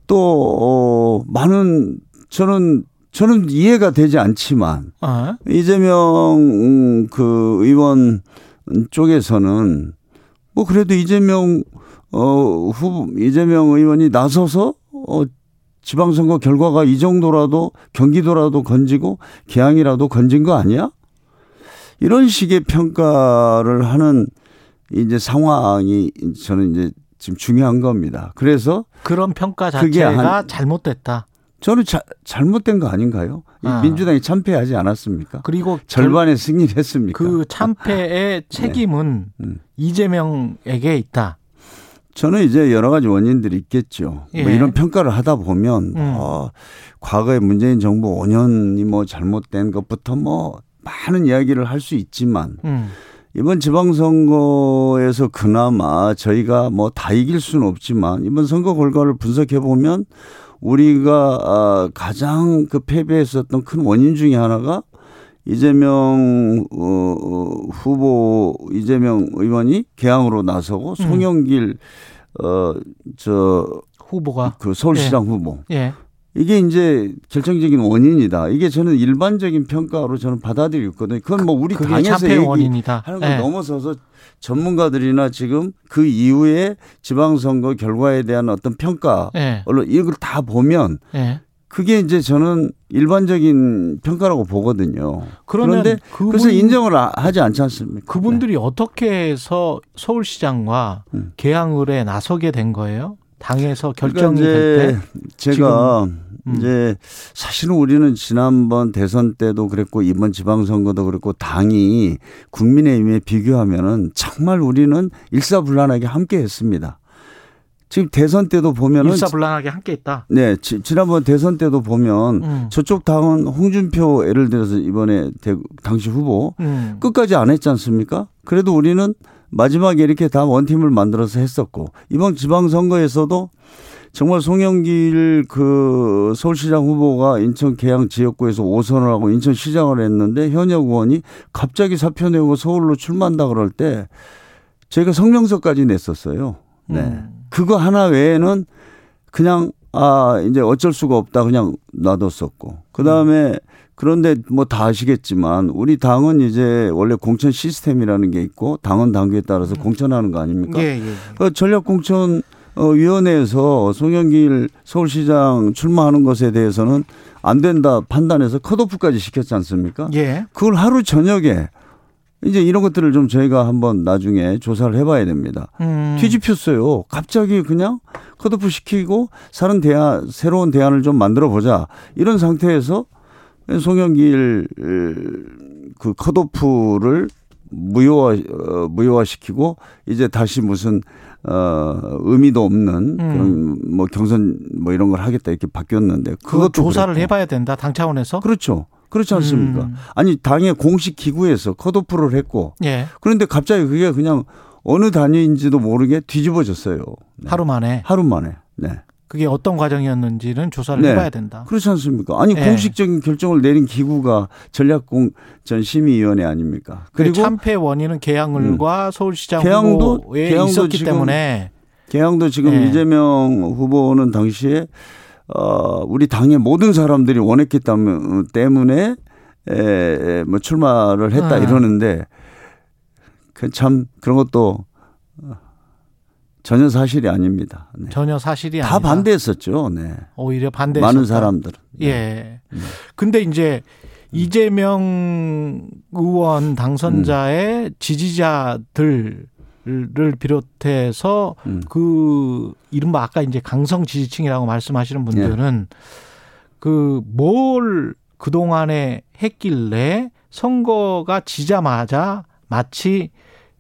또, 어, 많은 저는 저는 이해가 되지 않지만 아. 이재명 음, 그 의원 쪽에서는 뭐 그래도 이재명 어 후보 이재명 의원이 나서서 어 지방선거 결과가 이 정도라도 경기도라도 건지고 개항이라도 건진 거 아니야? 이런 식의 평가를 하는 이제 상황이 저는 이제 지금 중요한 겁니다. 그래서 그런 평가 자체가 한- 잘못됐다. 저는 자, 잘못된 거 아닌가요? 이 아. 민주당이 참패하지 않았습니까? 그리고 절반의 승리를 했습니까? 그 참패의 책임은 음. 이재명에게 있다. 저는 이제 여러 가지 원인들이 있겠죠. 예. 뭐 이런 평가를 하다 보면 음. 뭐 과거에 문재인 정부 5년이 뭐 잘못된 것부터 뭐 많은 이야기를 할 수 있지만 음. 이번 지방선거에서 그나마 저희가 뭐 다 이길 수는 없지만 이번 선거 결과를 분석해 보면 우리가 아, 가장 그 패배했었던 큰 원인 중에 하나가 이재명 어, 어, 후보 이재명 의원이 개항으로 나서고 송영길 어저 후보가 그 서울시장 후보 예. 이게 이제 결정적인 원인이다. 이게 저는 일반적인 평가로 저는 받아들이고 있거든요. 그건 뭐 우리 당에서 참패의 얘기 원인이다. 하는 걸 예. 넘어서서 전문가들이나 지금 그 이후에 지방선거 결과에 대한 어떤 평가, 예. 언론 이걸 다 보면 예. 그게 이제 저는 일반적인 평가라고 보거든요. 그런데 그분, 그래서 인정을 아- 하지 않지 않습니까? 그분들이 어떻게 해서 서울시장과 음. 개항을에 나서게 된 거예요? 당에서 그러니까 결정이 될 때. 이제 제가 음. 이제 사실은 우리는 지난번 대선 때도 그랬고 이번 지방선거도 그랬고 당이 국민의힘에 비교하면은 정말 우리는 일사불란하게 함께 했습니다. 지금 대선 때도 보면은 일사불란하게 함께 있다. 네, 지, 지난번 대선 때도 보면 음. 저쪽 당은 홍준표 예를 들어서 이번에 대, 당시 후보 음. 끝까지 안 했지 않습니까? 그래도 우리는 마지막에 이렇게 다 원팀을 만들어서 했었고 이번 지방선거에서도 정말 송영길 그 서울시장 후보가 인천 계양 지역구에서 5선을 하고 인천 시장을 했는데 현역 의원이 갑자기 사표 내고 서울로 출마한다 그럴 때 저희가 성명서까지 냈었어요. 네. 음. 그거 하나 외에는 그냥 아 이제 어쩔 수가 없다 그냥 놔뒀었고 그 다음에 그런데 뭐 다 아시겠지만 우리 당은 이제 원래 공천 시스템이라는 게 있고 당원 당규에 따라서 공천하는 거 아닙니까? 예, 예. 그 전략 공천 어, 위원회에서 송영길 서울시장 출마하는 것에 대해서는 안 된다 판단해서 컷오프까지 시켰지 않습니까? 예. 그걸 하루 저녁에 이제 이런 것들을 좀 저희가 한번 나중에 조사를 해봐야 됩니다. 음. 뒤집혔어요. 갑자기 그냥 컷오프 시키고 사는 대안, 새로운 대안을 좀 만들어 보자. 이런 상태에서 송영길 그 컷오프를 무효화, 어, 무효화시키고 이제 다시 무슨 어, 의미도 없는 그런 뭐 경선 뭐 이런 걸 하겠다 이렇게 바뀌었는데 음. 그것도 조사를 그랬고. 해봐야 된다. 당 차원에서. 그렇죠. 그렇지 않습니까? 음. 아니 당의 공식 기구에서 컷오프를 했고 예. 그런데 갑자기 그게 그냥 어느 단위인지도 모르게 뒤집어졌어요. 네. 하루 만에. 하루 만에. 네. 그게 어떤 과정이었는지는 조사를 네. 해봐야 된다. 그렇지 않습니까? 아니 네. 공식적인 결정을 내린 기구가 전략공천 심의위원회 아닙니까? 그리고 참패 원인은 계양을과 서울시장 계양도- 후보에 계양도 있었기 지금 때문에 개항도 지금 네. 이재명 후보는 당시에 어 우리 당의 모든 사람들이 원했기 때문- 때문에 에, 뭐 출마를 했다 아. 이러는데 그 참 그런 것도 어, 전혀 사실이 아닙니다. 네. 전혀 사실이 다 아니다. 반대했었죠. 네. 오히려 반대. 많은 사람들은. 네. 예. 근데 이제 이재명 의원 당선자의 지지자들을 비롯해서 음. 그 이른바 아까 이제 강성 지지층이라고 말씀하시는 분들은 그뭘 그동안에 했길래 선거가 지자마자 마치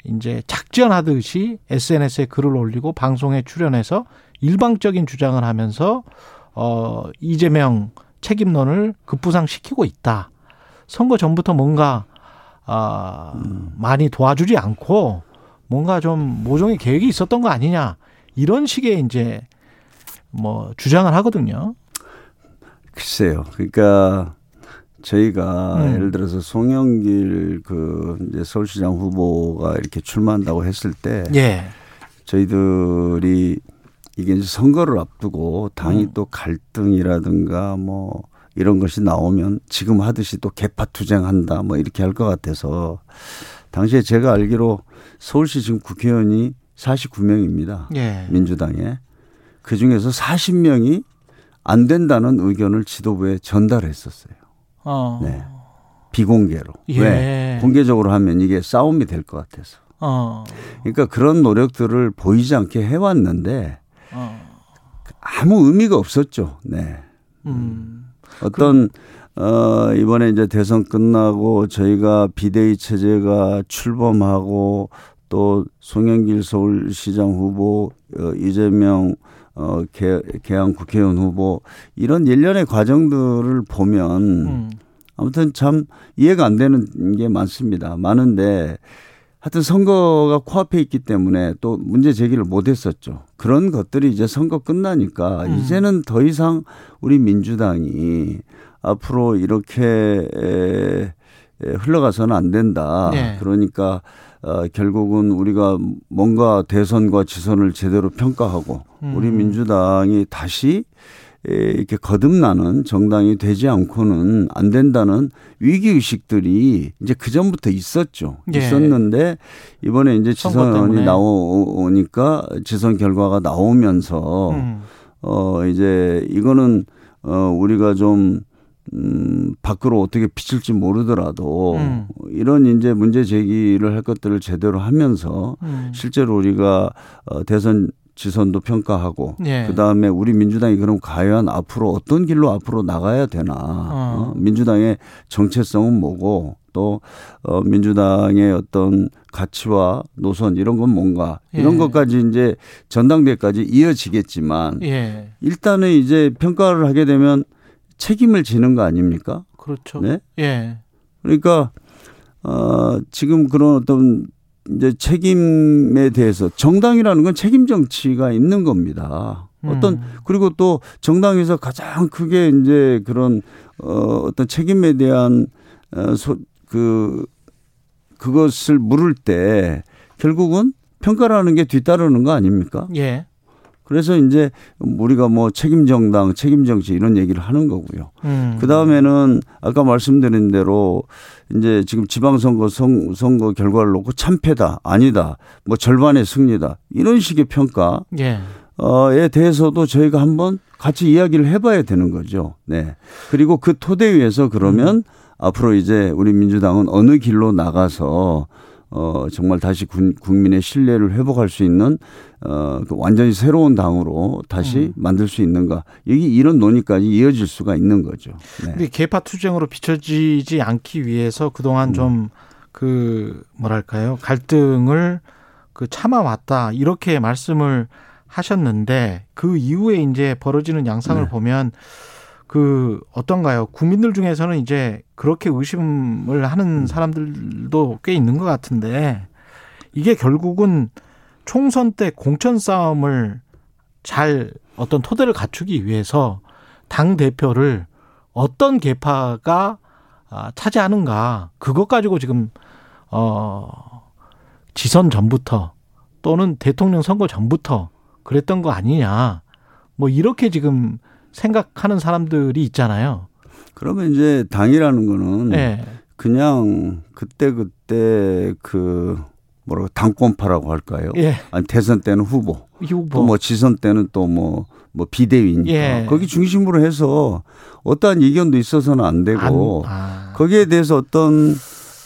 이제 작전하듯이 SNS에 글을 올리고 방송에 출연해서 일방적인 주장을 하면서 어 이재명 책임론을 급부상시키고 있다. 선거 전부터 뭔가 아 많이 도와주지 않고 뭔가 좀 모종의 계획이 있었던 거 아니냐 이런 식의 이제 뭐 주장을 하거든요. 글쎄요. 그러니까 저희가 음. 예를 들어서 송영길 그 이제 서울시장 후보가 이렇게 출마한다고 했을 때 예. 저희들이 이게 이제 선거를 앞두고 당이 음. 또 갈등이라든가 뭐 이런 것이 나오면 지금 하듯이 또 개파 투쟁한다 뭐 이렇게 할 것 같아서 당시에 제가 알기로 서울시 지금 국회의원이 49명입니다. 예. 민주당에 그 중에서 40명이 안 된다는 의견을 지도부에 전달했었어요. 어. 네. 비공개로. 예. 왜? 공개적으로 하면 이게 싸움이 될 것 같아서. 어. 그러니까 그런 노력들을 보이지 않게 해왔는데 어. 아무 의미가 없었죠. 네. 음. 어떤 어 이번에 이제 대선 끝나고 저희가 비대위 체제가 출범하고 또 송영길 서울시장 후보 어 이재명 어 개, 개항 국회의원 후보 이런 일련의 과정들을 보면 음. 아무튼 참 이해가 안 되는 게 많습니다. 많은데 하여튼 선거가 코앞에 있기 때문에 또 문제 제기를 못 했었죠. 그런 것들이 이제 선거 끝나니까 음. 이제는 더 이상 우리 민주당이 앞으로 이렇게 에, 에, 흘러가서는 안 된다. 네. 그러니까 어, 결국은 우리가 뭔가 대선과 지선을 제대로 평가하고 우리 음. 민주당이 다시 에, 이렇게 거듭나는 정당이 되지 않고는 안 된다는 위기 의식들이 이제 그 전부터 있었죠. 예. 있었는데 이번에 이제. 지선이 나오니까 지선 결과가 나오면서 음. 어 이제 이거는 어 우리가 좀 음, 밖으로 어떻게 비칠지 모르더라도 음. 이런 이제 문제 제기를 할 것들을 제대로 하면서 음. 실제로 우리가 어, 대선 지선도 평가하고 예. 그다음에 우리 민주당이 그럼 과연 앞으로 어떤 길로 앞으로 나가야 되나 어, 민주당의 정체성은 뭐고 또 어, 민주당의 어떤 가치와 노선 이런 건 뭔가 이런 예. 것까지 이제 전당대까지 이어지겠지만 예. 일단은 이제 평가를 하게 되면 책임을 지는 거 아닙니까? 그렇죠. 네. 예. 그러니까 어 지금 그런 어떤 이제 책임에 대해서 정당이라는 건 책임 정치가 있는 겁니다. 어떤 음. 그리고 또 정당에서 가장 크게 이제 그런 어 어떤 책임에 대한 어소그 그것을 물을 때 결국은 평가라는 게 뒤따르는 거 아닙니까? 예. 그래서 이제 우리가 뭐 책임 정당, 책임 정치 이런 얘기를 하는 거고요. 음. 그 다음에는 아까 말씀드린 대로 이제 지금 지방선거 선, 선거 결과를 놓고 참패다, 아니다, 뭐 절반의 승리다 이런 식의 평가. 예. 에 대해서도 저희가 한번 같이 이야기를 해봐야 되는 거죠. 네. 그리고 그 토대 위에서 그러면 앞으로 이제 우리 민주당은 어느 길로 나가서 어 정말 다시 군, 국민의 신뢰를 회복할 수 있는 어 그 완전히 새로운 당으로 다시 만들 수 있는가 여기 이런 논의까지 이어질 수가 있는 거죠. 네. 근데 개파 투쟁으로 비춰지지 않기 위해서 음. 그동안 좀그 뭐랄까요 갈등을 그 참아왔다 이렇게 말씀을 하셨는데 그 이후에 이제 벌어지는 양상을 네. 보면 그 어떤가요? 국민들 중에서는 이제 그렇게 의심을 하는 음. 사람들도 꽤 있는 것 같은데 이게 결국은 총선 때 공천 싸움을 잘 어떤 토대를 갖추기 위해서 당 대표를 어떤 계파가 아, 차지하는가 그것 가지고 지금 어 지선 전부터 또는 대통령 선거 전부터 그랬던 거 아니냐 뭐 이렇게 지금 생각하는 사람들이 있잖아요. 그러면 이제 당이라는 거는 예. 그냥 그때 그때 그 뭐라고 당권파라고 할까요? 예. 아니 대선 때는 후보, 후보. 또 뭐 지선 때는 또 뭐뭐 비대위니까 예. 거기 중심으로 해서 어떠한 이견도 있어서는 안 되고 안- 아. 거기에 대해서 어떤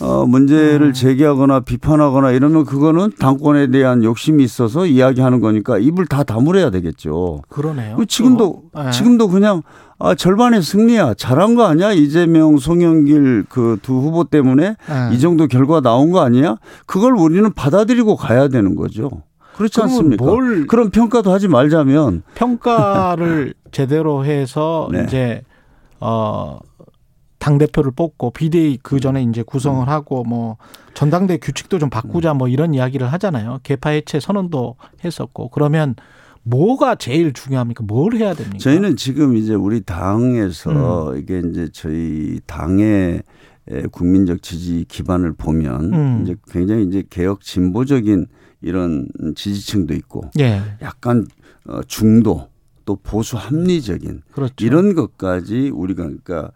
어 문제를 음. 제기하거나 비판하거나 이러면 그거는 당권에 대한 욕심이 있어서 이야기하는 거니까 입을 다 다물어야 되겠죠. 그러네요. 그 지금도 또. 예. 지금도 그냥 아 절반의 승리야 잘한 거 아니야 이재명 송영길 그 두 후보 때문에 예. 이 정도 결과 나온 거 아니야? 그걸 우리는 받아들이고 가야 되는 거죠. 그렇지 않습니까? 뭘 그런 평가도 하지 말자면 평가를 제대로 해서 네. 이제 어 당 대표를 뽑고 비대위 그 전에 이제 구성을 하고 뭐 전당대 규칙도 좀 바꾸자 뭐 이런 이야기를 하잖아요. 개파 해체 선언도 했었고 그러면 뭐가 제일 중요합니까? 뭘 해야 됩니까? 저희는 지금 이제 우리 당에서 이게 이제 저희 당의 에, 국민적 지지 기반을 보면 음. 이제 굉장히 이제 개혁 진보적인 이런 지지층도 있고 예 약간 어, 중도 또 보수 합리적인 그렇죠. 이런 것까지 우리가 그러니까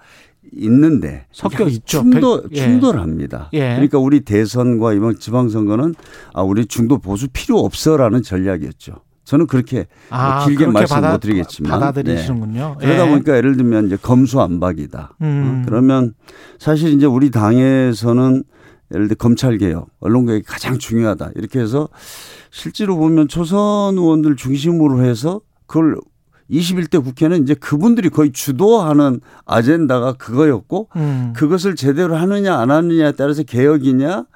있는데 섞여 있죠. 충돌 백- 예. 충돌합니다. 예. 그러니까 우리 대선과 이번 지방선거는 아 우리 중도 보수 필요 없어라는 전략이었죠. 저는 그렇게 뭐 길게 그렇게 말씀 받아- 못 드리겠지만 받아들이시는군요. 네. 그러다 예. 보니까 예를 들면 이제 검수안박이다. 음. 어, 그러면 사실 이제 우리 당에서는 예를 들어 검찰 개혁, 언론 개혁이 가장 중요하다. 이렇게 해서 실제로 보면 초선 의원들 중심으로 해서 그걸 21대 국회는 이제 그분들이 거의 주도하는 아젠다가 그거였고 음. 그것을 제대로 하느냐 안 하느냐에 따라서 개혁이냐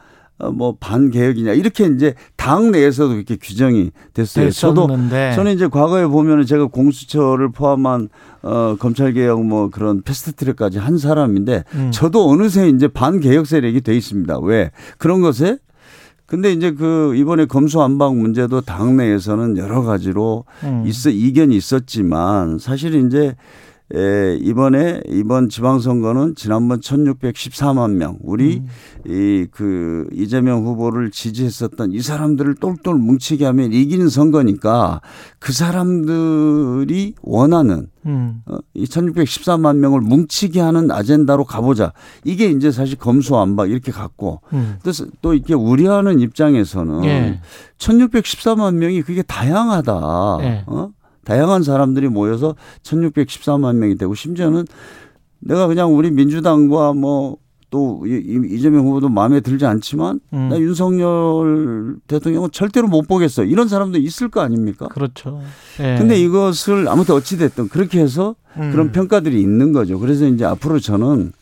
어, 뭐 반개혁이냐 이렇게 이제 당 내에서도 이렇게 규정이 됐어요. 저도 됐었는데 저는 이제 과거에 보면은 제가 공수처를 포함한 어 검찰 개혁 뭐 그런 패스트트랙까지 한 사람인데 음. 저도 어느새 이제 반개혁 세력이 돼 있습니다. 왜 그런 것에 근데 이제 그 이번에 검수안박 문제도 당내에서는 여러 가지로 음. 있어 이견이 있었지만 사실 이제 에, 이번에 이번 지방선거는 지난번 1614만 명 우리 이그 이재명 후보를 지지했었던 이 사람들을 똘똘 뭉치게 하면 이기는 선거니까 그 사람들이 원하는 음. 어, 이 1614만 명을 뭉치게 하는 아젠다로 가보자. 이게 이제 사실 검수안박 이렇게 갔고 음. 그래서 또 이렇게 우려하는 입장에서는 예. 1614만 명이 그게 다양하다. 예. 어? 다양한 사람들이 모여서 1614만 명이 되고 심지어는 내가 그냥 우리 민주당과 뭐 또 이재명 후보도 마음에 들지 않지만 음. 나 윤석열 대통령은 절대로 못 보겠어. 이런 사람도 있을 거 아닙니까? 그렇죠. 예. 근데 이것을 아무튼 어찌 됐든 그렇게 해서 음. 그런 평가들이 있는 거죠. 그래서 이제 앞으로 저는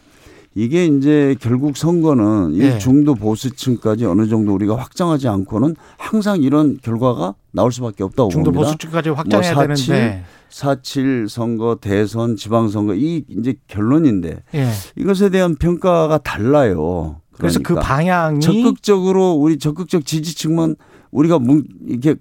이게 이제 결국 선거는 이 예. 중도 보수층까지 어느 정도 우리가 확장하지 않고는 항상 이런 결과가 나올 수밖에 없다고 중도 봅니다. 보수층까지 확장해야 뭐 사칠, 되는데. 4.7 선거, 대선, 지방 선거 이 이제 결론인데 예. 이것에 대한 평가가 달라요. 그래서 그 그러니까 방향이 적극적으로 우리 적극적 지지층만 우리가 뭉- 이렇게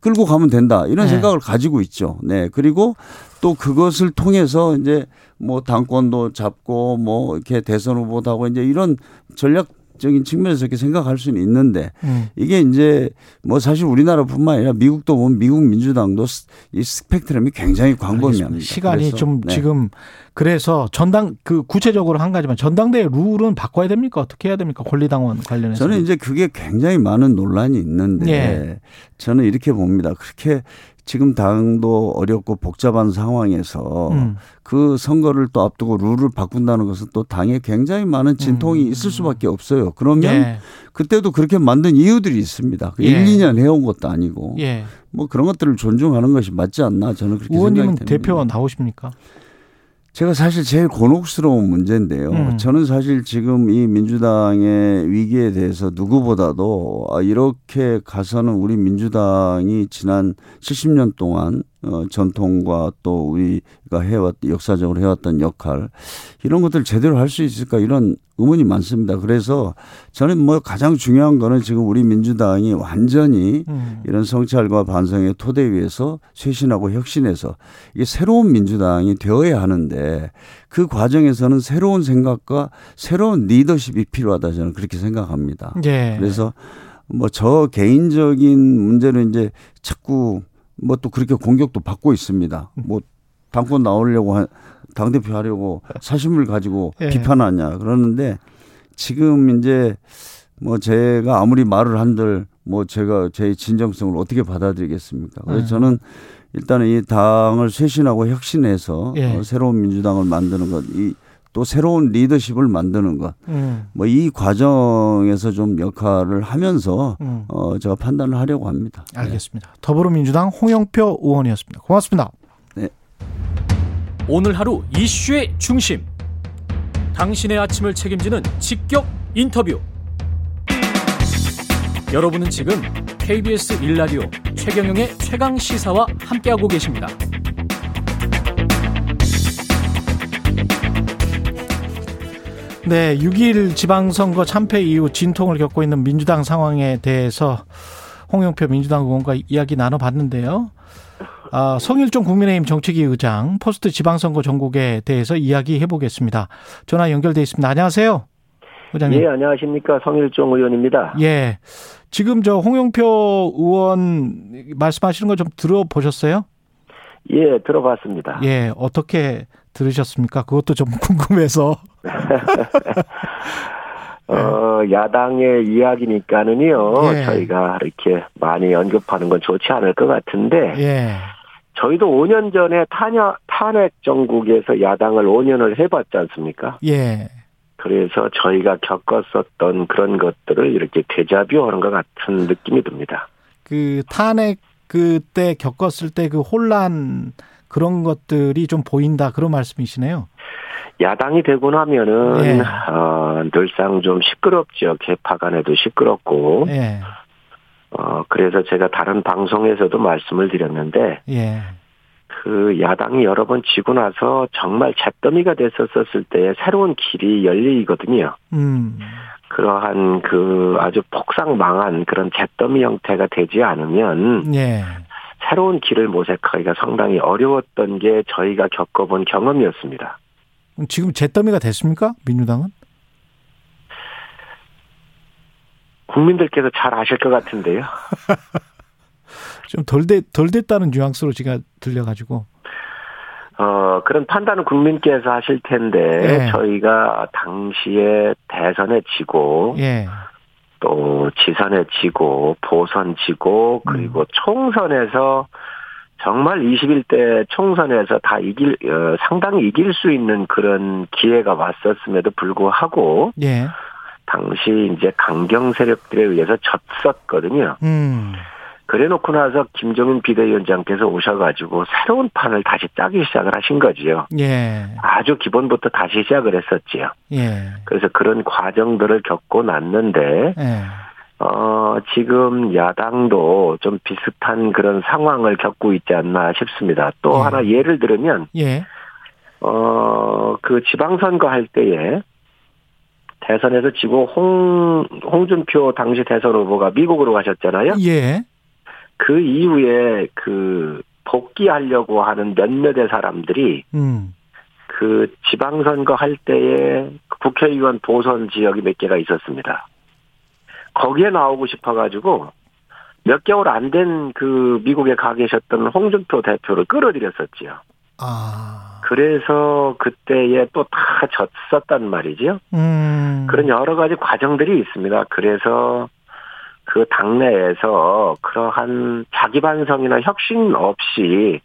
끌고 가면 된다 이런 네. 생각을 가지고 있죠. 네 그리고 또 그것을 통해서 이제 뭐 당권도 잡고 뭐 이렇게 대선 후보도 하고 이제 이런 전략 적인 측면에서 이렇게 생각할 수는 있는데 음. 이게 이제 뭐 사실 우리나라뿐만 아니라 미국도 보면 미국 민주당도 스- 이 스펙트럼이 굉장히 광범위합니다. 시간이 좀 네. 지금 그래서 전당 그 구체적으로 한 가지만 전당대회 룰은 바꿔야 됩니까? 어떻게 해야 됩니까? 권리당원 관련해서. 저는 이제 그게 굉장히 많은 논란이 있는데 예. 저는 이렇게 봅니다. 그렇게 지금 당도 어렵고 복잡한 상황에서 음. 그 선거를 또 앞두고 룰을 바꾼다는 것은 또 당에 굉장히 많은 진통이 있을 수밖에 없어요. 그러면 음. 예. 그때도 그렇게 만든 이유들이 있습니다. 그 예. 1, 2년 해온 것도 아니고 예. 뭐 그런 것들을 존중하는 것이 맞지 않나 저는 그렇게 의원님은 생각이 됩니다. 대표 나오십니까? 제가 사실 제일 곤혹스러운 문제인데요. 음. 저는 사실 지금 이 민주당의 위기에 대해서 누구보다도 아, 이렇게 가서는 우리 민주당이 지난 70년 동안 어, 전통과 또 우리가 해왔 역사적으로 해왔던 역할 이런 것들 제대로 할 수 있을까 이런 의문이 많습니다. 그래서 저는 뭐 가장 중요한 거는 지금 우리 민주당이 완전히 음. 이런 성찰과 반성의 토대 위에서 쇄신하고 혁신해서 이게 새로운 민주당이 되어야 하는데 그 과정에서는 새로운 생각과 새로운 리더십이 필요하다 저는 그렇게 생각합니다. 예. 그래서 뭐 저 개인적인 문제는 이제 자꾸 뭐 또 그렇게 공격도 받고 있습니다. 뭐 당권 나오려고 한 당대표 하려고 사심을 가지고 예. 비판하냐 그러는데 지금 이제 뭐 제가 아무리 말을 한들 뭐 제가 제 진정성을 어떻게 받아들이겠습니까? 그래서 네. 저는 일단은 이 당을 쇄신하고 혁신해서 예. 어, 새로운 민주당을 만드는 것, 이 또 새로운 리더십을 만드는 것, 음. 뭐이 과정에서 좀 역할을 하면서 음. 어 제가 판단을 하려고 합니다. 네. 알겠습니다. 더불어민주당 홍영표 의원이었습니다. 고맙습니다. 오늘 하루 이슈의 중심. 당신의 아침을 책임지는 직격 인터뷰. 여러분은 지금 KBS 일라디오 최경영의 최강 시사와 함께하고 계십니다. 네, 6.1 지방선거 참패 이후 진통을 겪고 있는 민주당 상황에 대해서 홍영표 민주당 의원과 이야기 나눠봤는데요. 아, 성일종 국민의힘 정책위 의장 포스트 지방선거 전국에 대해서 이야기해 보겠습니다. 전화 연결돼 있습니다. 안녕하세요. 의장님. 예, 안녕하십니까. 성일종 의원입니다. 예. 지금 저 홍영표 의원 말씀하시는 거 좀 들어보셨어요? 예, 들어봤습니다. 예. 어떻게 들으셨습니까? 그것도 좀 궁금해서. 어, 야당의 이야기니까는요, 예. 저희가 이렇게 많이 언급하는 건 좋지 않을 것 같은데, 예. 저희도 5년 전에 탄핵, 탄핵 정국에서 야당을 5년을 해봤지 않습니까? 예. 그래서 저희가 겪었었던 그런 것들을 이렇게 데자뷰 하는 것 같은 느낌이 듭니다. 그 탄핵 그때 겪었을 때 그 혼란 그런 것들이 좀 보인다 그런 말씀이시네요. 야당이 되고 나면은, 예. 어, 늘상 좀 시끄럽죠. 개파 간에도 시끄럽고, 예. 어, 그래서 제가 다른 방송에서도 말씀을 드렸는데, 예. 그 야당이 여러 번 지고 나서 정말 잿더미가 됐었을 때 새로운 길이 열리거든요. 음. 그러한 그 아주 폭삭 망한 그런 잿더미 형태가 되지 않으면 예. 새로운 길을 모색하기가 상당히 어려웠던 게 저희가 겪어본 경험이었습니다. 지금 잿더미가 됐습니까? 민주당은? 국민들께서 잘 아실 것 같은데요. 좀덜 됐, 덜 됐다는 뉘앙스로 제가 들려가지고. 어, 그런 판단은 국민께서 하실 텐데, 예. 저희가 당시에 대선에 지고, 예. 또 지선에 지고 보선 지고 그리고 총선에서 정말 21대 총선에서 다 이길 어, 상당히 이길 수 있는 그런 기회가 왔었음에도 불구하고 예. 당시 이제 강경 세력들에 의해서 졌었거든요. 음. 그래놓고 나서 김종인 비대위원장께서 오셔가지고 새로운 판을 다시 짜기 시작을 하신 거지요. 예. 아주 기본부터 다시 시작을 했었지요. 예. 그래서 그런 과정들을 겪고 났는데 예. 어, 지금 야당도 좀 비슷한 그런 상황을 겪고 있지 않나 싶습니다. 또 예. 하나 예를 들면 예. 어, 그 지방선거 할 때에 대선에서 지고 홍, 홍준표 당시 대선 후보가 미국으로 가셨잖아요. 예. 그 이후에 그 복귀하려고 하는 몇몇의 사람들이 음. 그 지방선거 할 때에 국회의원 보선 지역이 몇 개가 있었습니다. 거기에 나오고 싶어가지고 몇 개월 안 된 그 미국에 가 계셨던 홍준표 대표를 끌어들였었지요. 아. 그래서 그때에 또 다 졌었단 말이죠. 음. 그런 여러 가지 과정들이 있습니다. 그래서 그 당내에서 그러한 자기 반성이나 혁신 없이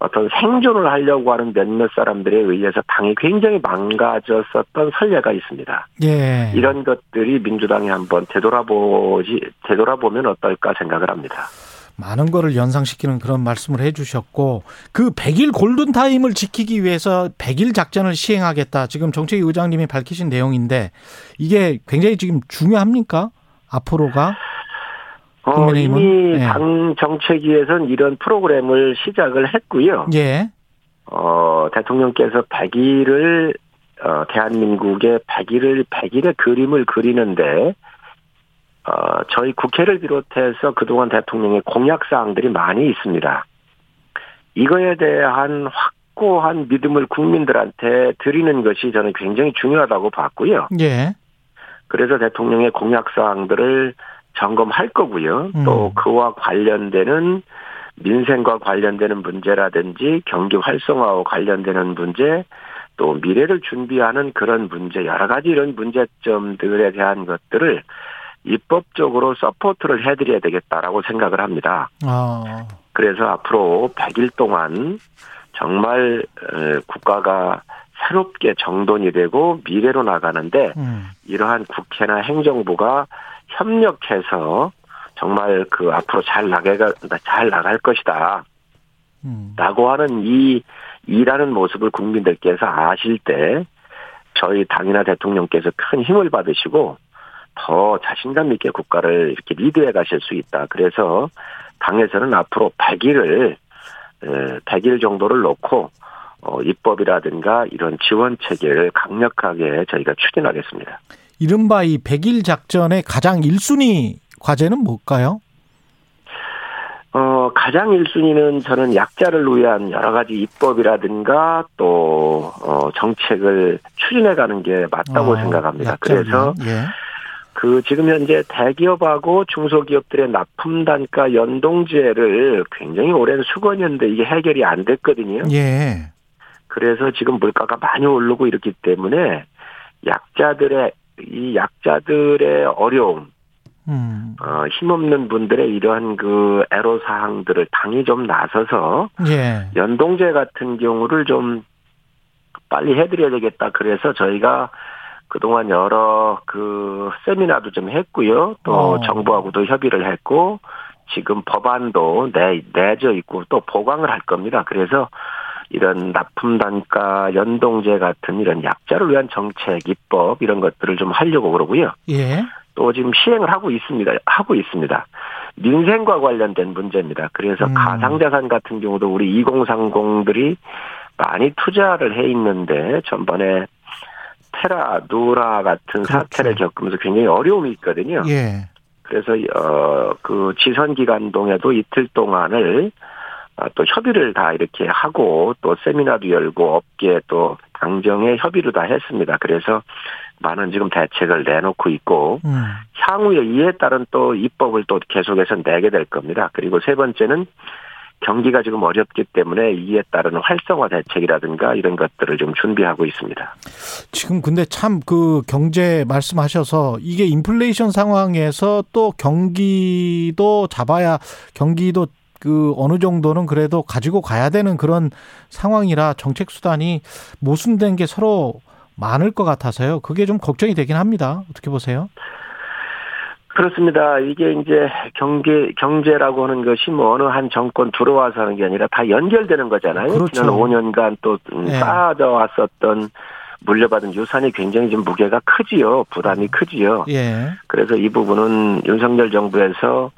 어떤 생존을 하려고 하는 몇몇 사람들에 의해서 당이 굉장히 망가졌었던 선례가 있습니다. 예. 이런 것들이 민주당이 한번 되돌아보지 되돌아보면 어떨까 생각을 합니다. 많은 거를 연상시키는 그런 말씀을 해 주셨고 그 100일 골든 타임을 지키기 위해서 100일 작전을 시행하겠다. 지금 정책위 의장님이 밝히신 내용인데 이게 굉장히 지금 중요합니까? 앞으로가 어, 국민의힘은? 이미 예. 당 정책위에서는 이런 프로그램을 시작을 했고요. 예. 어, 대통령께서 100일을 어, 대한민국의 100일을 100일의 그림을 그리는데 어, 저희 국회를 비롯해서 그동안 대통령의 공약 사항들이 많이 있습니다. 이거에 대한 확고한 믿음을 국민들한테 드리는 것이 저는 굉장히 중요하다고 봤고요. 예. 그래서 대통령의 공약 사항들을 점검할 거고요. 또 음. 그와 관련되는 민생과 관련되는 문제라든지 경기 활성화와 관련되는 문제, 또 미래를 준비하는 그런 문제, 여러 가지 이런 문제점들에 대한 것들을 입법적으로 support를 해드려야 되겠다라고 생각을 합니다. 아. 그래서 앞으로 100일 동안 정말 어, 국가가 새롭게 정돈이 되고 미래로 나가는데 음. 이러한 국회나 행정부가 협력해서 정말 그 앞으로 잘 나가가 잘 나갈 것이다. 음. 라고 하는 이 일하는 모습을 국민들께서 아실 때 저희 당이나 대통령께서 큰 힘을 받으시고 더 자신감 있게 국가를 이렇게 리드해 가실 수 있다. 그래서 당에서는 앞으로 100일을 100일 정도를 놓고 어, 입법이라든가 이런 지원 체계를 강력하게 저희가 추진하겠습니다. 이른바 이 100일 작전의 가장 1순위 과제는 뭘까요? 어, 가장 1순위는 저는 약자를 위한 여러 가지 입법이라든가 또, 어, 정책을 추진해 가는 게 맞다고 아, 생각합니다. 약자를 그래서. 예. 그 지금 현재 대기업하고 중소기업들의 납품 단가 연동제를 굉장히 오랜 수건이었는데 이게 해결이 안 됐거든요. 예. 그래서 지금 물가가 많이 오르고 이렇기 때문에 약자들의 이 약자들의 어려움, 음. 어, 힘없는 분들의 이러한 그 애로 사항들을 당이 좀 나서서 예. 연동제 같은 경우를 좀 빨리 해드려야 되겠다. 그래서 저희가 그동안 여러 그 세미나도 좀 했고요. 또 어. 정부하고도 협의를 했고 지금 법안도 내, 내져 있고 또 보강을 할 겁니다. 그래서 이런 납품 단가 연동제 같은 이런 약자를 위한 정책 입법 이런 것들을 좀 하려고 그러고요. 예. 또 지금 시행을 하고 있습니다. 하고 있습니다. 민생과 관련된 문제입니다. 그래서 음. 가상자산 같은 경우도 우리 2030들이 많이 투자를 해 있는데 전번에 테라, 누라 같은 그렇죠. 사태를 겪으면서 굉장히 어려움이 있거든요. 예. 그래서 어 그 지선 기간 동에도 이틀 동안을 어, 또 협의를 다 이렇게 하고 또 세미나도 열고 업계 또 당정에 협의를 다 했습니다. 그래서 많은 지금 대책을 내놓고 있고 음. 향후에 이에 따른 또 입법을 또 계속해서 내게 될 겁니다. 그리고 세 번째는 경기가 지금 어렵기 때문에 이에 따른 활성화 대책이라든가 이런 것들을 좀 준비하고 있습니다. 지금 근데 참 그 경제 말씀하셔서 이게 인플레이션 상황에서 또 경기도 잡아야 경기도 그 어느 정도는 그래도 가지고 가야 되는 그런 상황이라 정책 수단이 모순된 게 서로 많을 것 같아서요. 그게 좀 걱정이 되긴 합니다. 어떻게 보세요? 그렇습니다. 이게 이제 경제 경제라고 하는 것이 뭐 어느 한 정권 들어와서 하는 게 아니라 다 연결되는 거잖아요. 그렇죠. 지난 5년간 또 음, 네. 쌓아져 왔었던 물려받은 유산이 굉장히 좀 무게가 크지요. 부담이 크지요. 예. 그래서 이 부분은 윤석열 정부에서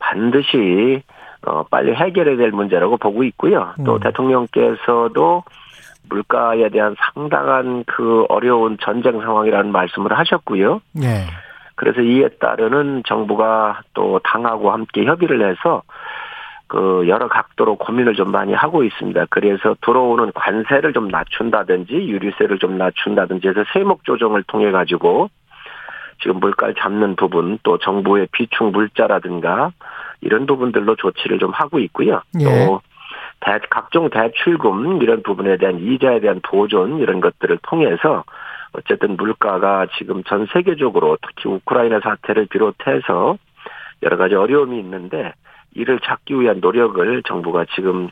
반드시 어 빨리 해결해야 될 문제라고 보고 있고요. 또 음. 대통령께서도 물가에 대한 상당한 그 어려운 전쟁 상황이라는 말씀을 하셨고요. 예. 그래서 이에 따르는 정부가 또 당하고 함께 협의를 해서 그 여러 각도로 고민을 좀 많이 하고 있습니다. 그래서 들어오는 관세를 좀 낮춘다든지 유류세를 좀 낮춘다든지 해서 세목 조정을 통해 가지고 지금 물가를 잡는 부분 또 정부의 비축 물자라든가 이런 부분들로 조치를 좀 하고 있고요. 예. 또 대, 각종 대출금 이런 부분에 대한 이자에 대한 보존 이런 것들을 통해서 어쨌든 물가가 지금 전 세계적으로 특히 우크라이나 사태를 비롯해서 여러 가지 어려움이 있는데 이를 찾기 위한 노력을 정부가 지금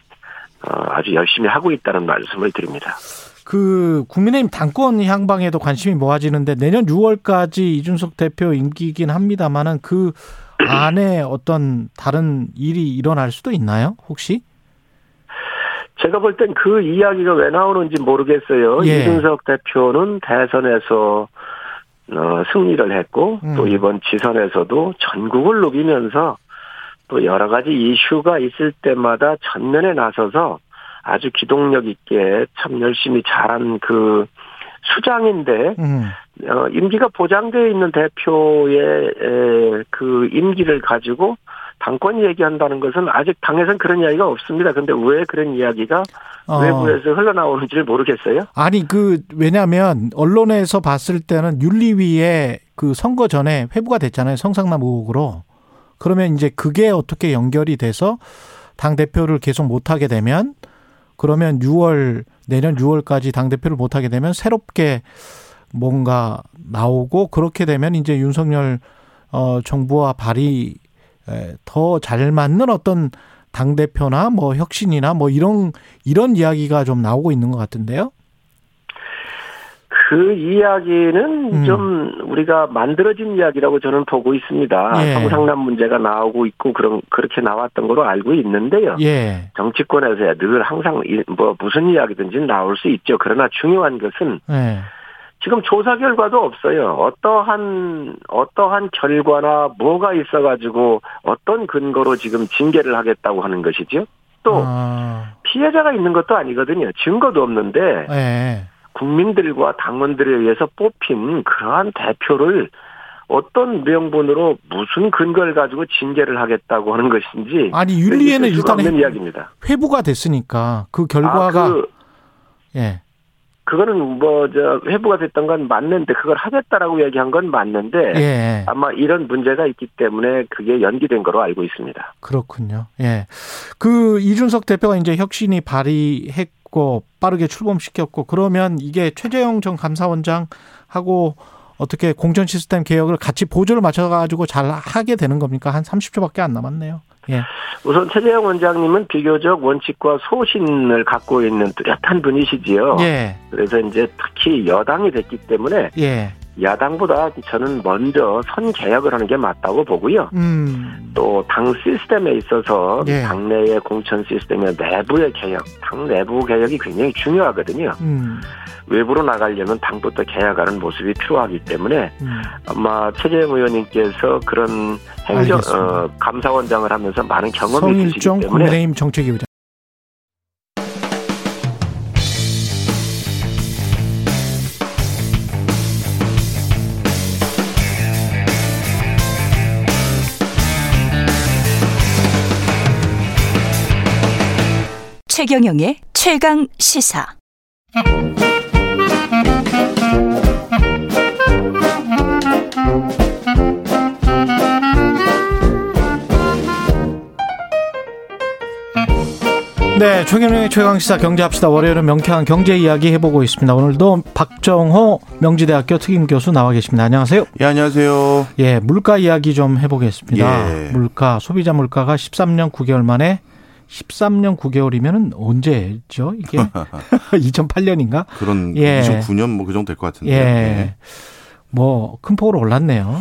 어, 아주 열심히 하고 있다는 말씀을 드립니다. 그 국민의힘 당권 향방에도 관심이 모아지는데 내년 6월까지 이준석 대표 임기이긴 합니다만은 그 안에 어떤 다른 일이 일어날 수도 있나요? 혹시? 제가 볼 땐 그 이야기가 왜 나오는지 모르겠어요. 예. 이준석 대표는 대선에서 어, 승리를 했고 음. 또 이번 지선에서도 전국을 누비면서 또 여러 가지 이슈가 있을 때마다 전면에 나서서 아주 기동력 있게 참 열심히 잘한 그 수장인데 음. 어, 임기가 보장되어 있는 대표의 에, 그 임기를 가지고 당권 얘기한다는 것은 아직 당에선 그런 이야기가 없습니다. 근데 왜 그런 이야기가 어. 외부에서 흘러나오는지를 모르겠어요. 아니 그 왜냐하면 언론에서 봤을 때는 윤리위에 그 선거 전에 회부가 됐잖아요 성상남 의혹으로 그러면 이제 그게 어떻게 연결이 돼서 당 대표를 계속 못 하게 되면 그러면 6월 내년 6월까지 당 대표를 못 하게 되면 새롭게 뭔가 나오고 그렇게 되면 이제 윤석열 어 정부와 발이 더 잘 맞는 어떤 당 대표나 뭐 혁신이나 뭐 이런 이런 이야기가 좀 나오고 있는 것 같은데요. 그 이야기는 음. 좀 우리가 만들어진 이야기라고 저는 보고 있습니다. 예. 성상남 문제가 나오고 있고 그런 그렇게 나왔던 거로 알고 있는데요. 예. 정치권에서야 늘 항상 이- 뭐 무슨 이야기든지 나올 수 있죠. 그러나 중요한 것은 예. 지금 조사 결과도 없어요. 어떠한 어떠한 결과나 뭐가 있어 가지고 어떤 근거로 지금 징계를 하겠다고 하는 것이죠. 또 아, 피해자가 있는 것도 아니거든요. 증거도 없는데 예. 국민들과 당원들에 의해서 뽑힌 그러한 대표를 어떤 명분으로 무슨 근거를 가지고 징계를 하겠다고 하는 것인지 아니 윤리에는 일단 없는 이야기입니다. 회부가 됐으니까 그 결과가 아, 그 예. 그거는 뭐 저 회부가 됐던 건 맞는데 그걸 하겠다라고 얘기한 건 맞는데 예. 아마 이런 문제가 있기 때문에 그게 연기된 거로 알고 있습니다. 그렇군요. 예. 그 이준석 대표가 이제 혁신이 발의했 고 빠르게 출범시켰고 그러면 이게 최재형 전 감사원장하고 어떻게 공천 시스템 개혁을 같이 보조를 맞춰 가지고 잘 하게 되는 겁니까? 한 30초밖에 안 남았네요. 예. 우선 최재형 원장님은 비교적 원칙과 소신을 갖고 있는 뚜렷한 분이시지요. 예. 그래서 이제 특히 여당이 됐기 때문에 예. 야당보다 저는 먼저 선 개혁을 하는 게 맞다고 보고요. 음. 또당 시스템에 있어서 예. 당내의 공천 시스템의 내부의 개혁, 당 내부 개혁이 굉장히 중요하거든요. 음. 외부로 나가려면 당부터 개혁하는 모습이 필요하기 때문에 음. 아마 최재형 의원님께서 그런 행정. 어, 감사원장을 하면서 많은 경험이 있으시기 성일종 때문에 국민의힘 정책위 의장. 최경영의 최강 시사. 네, 최경영의 최강시사 경제합시다. 월요일은 명쾌한 경제 이야기 해보고 있습니다. 오늘도 박정호 명지대학교 특임교수 나와 계십니다. 안녕하세요. 예, 안녕하세요. 예, 물가 이야기 좀 해보겠습니다. 예. 물가, 소비자 물가가 13년 9개월 만에 13년 9개월이면은 언제죠? 이게 2008년인가? 그런 예. 2009년 뭐 그 정도 될 것 같은데. 예. 예. 뭐큰 폭으로 올랐네요.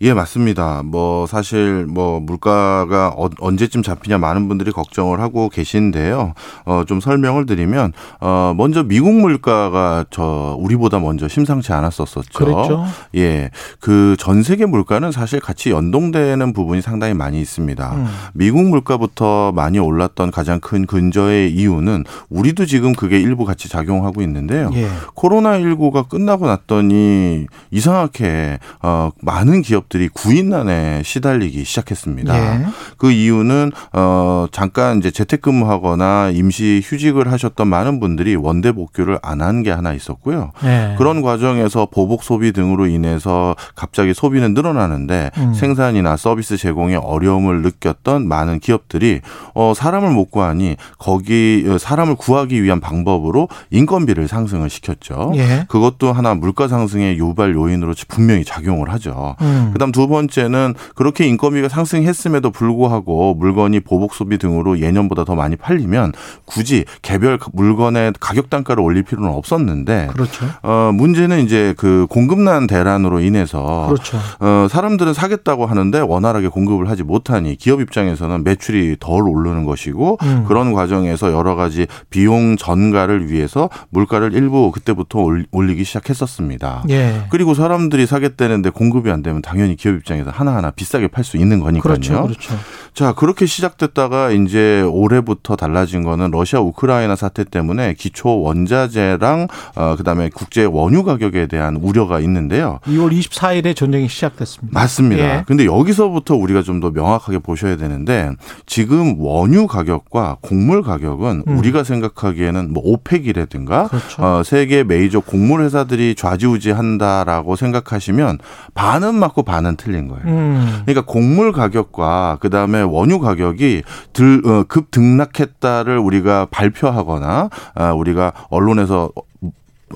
예, 맞습니다. 뭐 사실 뭐 물가가 어, 언제쯤 잡히냐 많은 분들이 걱정을 하고 계신데요. 어, 좀 설명을 드리면 어, 먼저 미국 물가가 저 우리보다 먼저 심상치 않았었었죠. 그랬죠. 예. 그 전 세계 물가는 사실 같이 연동되는 부분이 상당히 많이 있습니다. 음. 미국 물가부터 많이 올랐던 가장 큰 근저의 이유는 우리도 지금 그게 일부 같이 작용하고 있는데요. 예. 코로나 19가 끝나고 났더니 이상하게 어, 많은 기업 들이 구인난에 시달리기 시작했습니다. 예. 그 이유는 어, 잠깐 이제 재택근무하거나 임시 휴직을 하셨던 많은 분들이 원대 복귀를 안 한 게 하나 있었고요. 예. 그런 과정에서 보복 소비 등으로 인해서 갑자기 소비는 늘어나는데 음. 생산이나 서비스 제공에 어려움을 느꼈던 많은 기업들이 어 사람을 못 구하니 거기 어, 사람을 구하기 위한 방법으로 인건비를 상승을 시켰죠. 예. 그것도 하나 물가 상승의 유발 요인으로 분명히 작용을 하죠. 음. 그다음 두 번째는 그렇게 인건비가 상승했음에도 불구하고 물건이 보복 소비 등으로 예년보다 더 많이 팔리면 굳이 개별 물건의 가격 단가를 올릴 필요는 없었는데 그렇죠. 어 문제는 이제 그 공급난 대란으로 인해서 그렇죠. 어 사람들은 사겠다고 하는데 원활하게 공급을 하지 못하니 기업 입장에서는 매출이 덜 오르는 것이고 음. 그런 과정에서 여러 가지 비용 전가를 위해서 물가를 일부 그때부터 올- 올리기 시작했었습니다. 예. 그리고 사람들이 사겠다는데 공급이 안 되면 당연히 기업 입장에서 하나하나 비싸게 팔 수 있는 거니까요. 그렇죠. 그렇죠. 자, 그렇게 시작됐다가 이제 올해부터 달라진 거는 러시아 우크라이나 사태 때문에 기초 원자재랑 어 그다음에 국제 원유 가격에 대한 우려가 있는데요. 2월 24일에 전쟁이 시작됐습니다. 맞습니다. 예. 근데 여기서부터 우리가 좀 더 명확하게 보셔야 되는데 지금 원유 가격과 곡물 가격은 음. 우리가 생각하기에는 뭐 오펙이라든가 그렇죠. 어, 세계 메이저 곡물 회사들이 좌지우지한다라고 생각하시면 반은 맞고 반은 틀린 거예요. 음. 그러니까 곡물 가격과 그 다음에 원유 가격이 들, 어, 급 등락했다를 우리가 발표하거나 아, 우리가 언론에서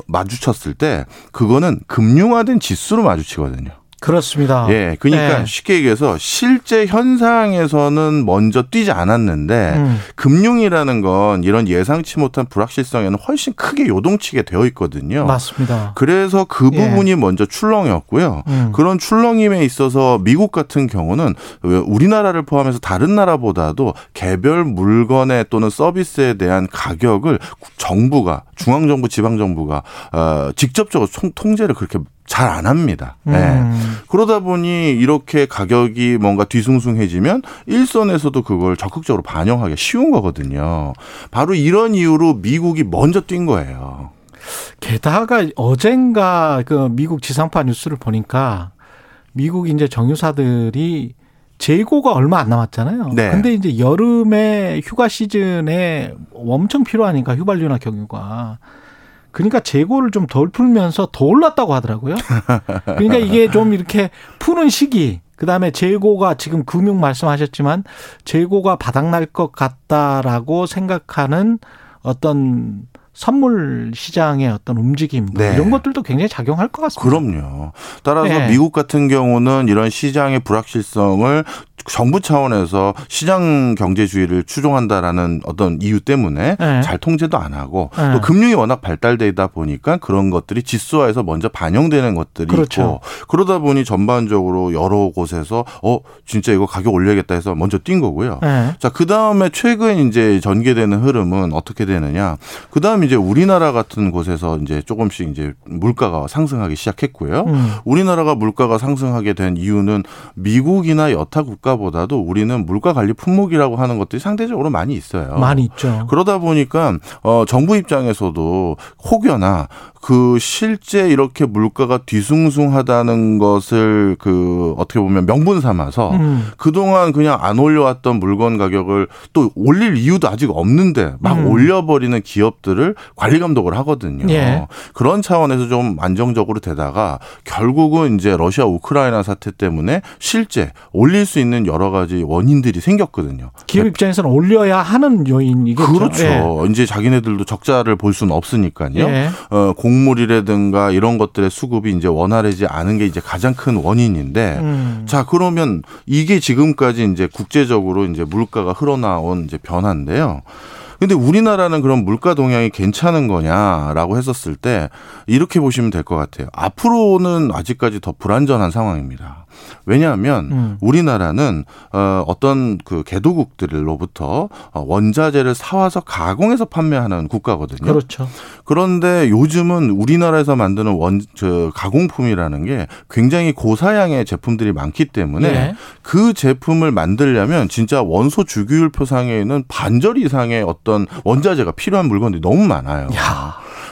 마주쳤을 때 그거는 금융화된 지수로 마주치거든요. 그렇습니다. 예, 그러니까 예. 쉽게 얘기해서 실제 현상에서는 먼저 뛰지 않았는데 음. 금융이라는 건 이런 예상치 못한 불확실성에는 훨씬 크게 요동치게 되어 있거든요. 맞습니다. 그래서 그 예. 부분이 먼저 출렁이었고요. 음. 그런 출렁임에 있어서 미국 같은 경우는 왜 우리나라를 포함해서 다른 나라보다도 개별 물건에 또는 서비스에 대한 가격을 정부가 중앙정부, 지방정부가 어, 직접적으로 총- 통제를 그렇게 잘 안 합니다. 예. 음. 그러다 보니 이렇게 가격이 뭔가 뒤숭숭해지면 일선에서도 그걸 적극적으로 반영하기 쉬운 거거든요. 바로 이런 이유로 미국이 먼저 뛴 거예요. 게다가 어젠가 그 미국 지상파 뉴스를 보니까 미국 이제 정유사들이 재고가 얼마 안 남았잖아요. 네. 근데 이제 여름에 휴가 시즌에 엄청 필요하니까 휘발유나 경유가 그러니까 재고를 좀 덜 풀면서 더 올랐다고 하더라고요. 그러니까 이게 좀 이렇게 푸는 시기 그다음에 재고가 지금 금융 말씀하셨지만 재고가 바닥날 것 같다라고 생각하는 어떤 선물 시장의 어떤 움직임 뭐 네. 이런 것들도 굉장히 작용할 것 같습니다. 그럼요. 따라서 네. 미국 같은 경우는 이런 시장의 불확실성을 정부 차원에서 시장 경제주의를 추종한다라는 어떤 이유 때문에 네. 잘 통제도 안 하고 네. 또 금융이 워낙 발달되다 보니까 그런 것들이 지수화에서 먼저 반영되는 것들이 그렇죠. 있고 그러다 보니 전반적으로 여러 곳에서 어 진짜 이거 가격 올려야겠다 해서 먼저 뛴 거고요. 네. 자, 그 다음에 최근 이제 전개되는 흐름은 어떻게 되느냐. 그 다음 이제 우리나라 같은 곳에서 이제 조금씩 이제 물가가 상승하기 시작했고요. 음. 우리나라가 물가가 상승하게 된 이유는 미국이나 여타 국가 보다도 우리는 물가 관리 품목이라고 하는 것들이 상대적으로 많이 있어요. 많이 있죠. 그러다 보니까 어 정부 입장에서도 혹여나 그 실제 이렇게 물가가 뒤숭숭하다는 것을 그 어떻게 보면 명분 삼아서 음. 그동안 그냥 안 올려왔던 물건 가격을 또 올릴 이유도 아직 없는데 막 음. 올려버리는 기업들을 관리 감독을 하거든요. 예. 그런 차원에서 좀 안정적으로 되다가 결국은 이제 러시아 우크라이나 사태 때문에 실제 올릴 수 있는 여러 가지 원인들이 생겼거든요. 기업 입장에서는 올려야 하는 요인이겠죠. 그렇죠. 예. 이제 자기네들도 적자를 볼 수는 없으니까요. 예. 어, 곡물이라든가 이런 것들의 수급이 이제 원활하지 않은 게 이제 가장 큰 원인인데 음. 자, 그러면 이게 지금까지 이제 국제적으로 이제 물가가 흘러나온 이제 변화인데요. 근데 우리나라는 그럼 물가 동향이 괜찮은 거냐라고 했었을 때 이렇게 보시면 될 것 같아요. 앞으로는 아직까지 더 불안전한 상황입니다. 왜냐하면 음. 우리나라는 어, 어떤 그 개도국들로부터 어, 원자재를 사와서 가공해서 판매하는 국가거든요. 그렇죠. 그런데 요즘은 우리나라에서 만드는 원, 저, 가공품이라는 게 굉장히 고사양의 제품들이 많기 때문에 예. 그 제품을 만들려면 진짜 원소 주기율 표상에 있는 반절 이상의 어떤 원자재가 필요한 물건들이 너무 많아요.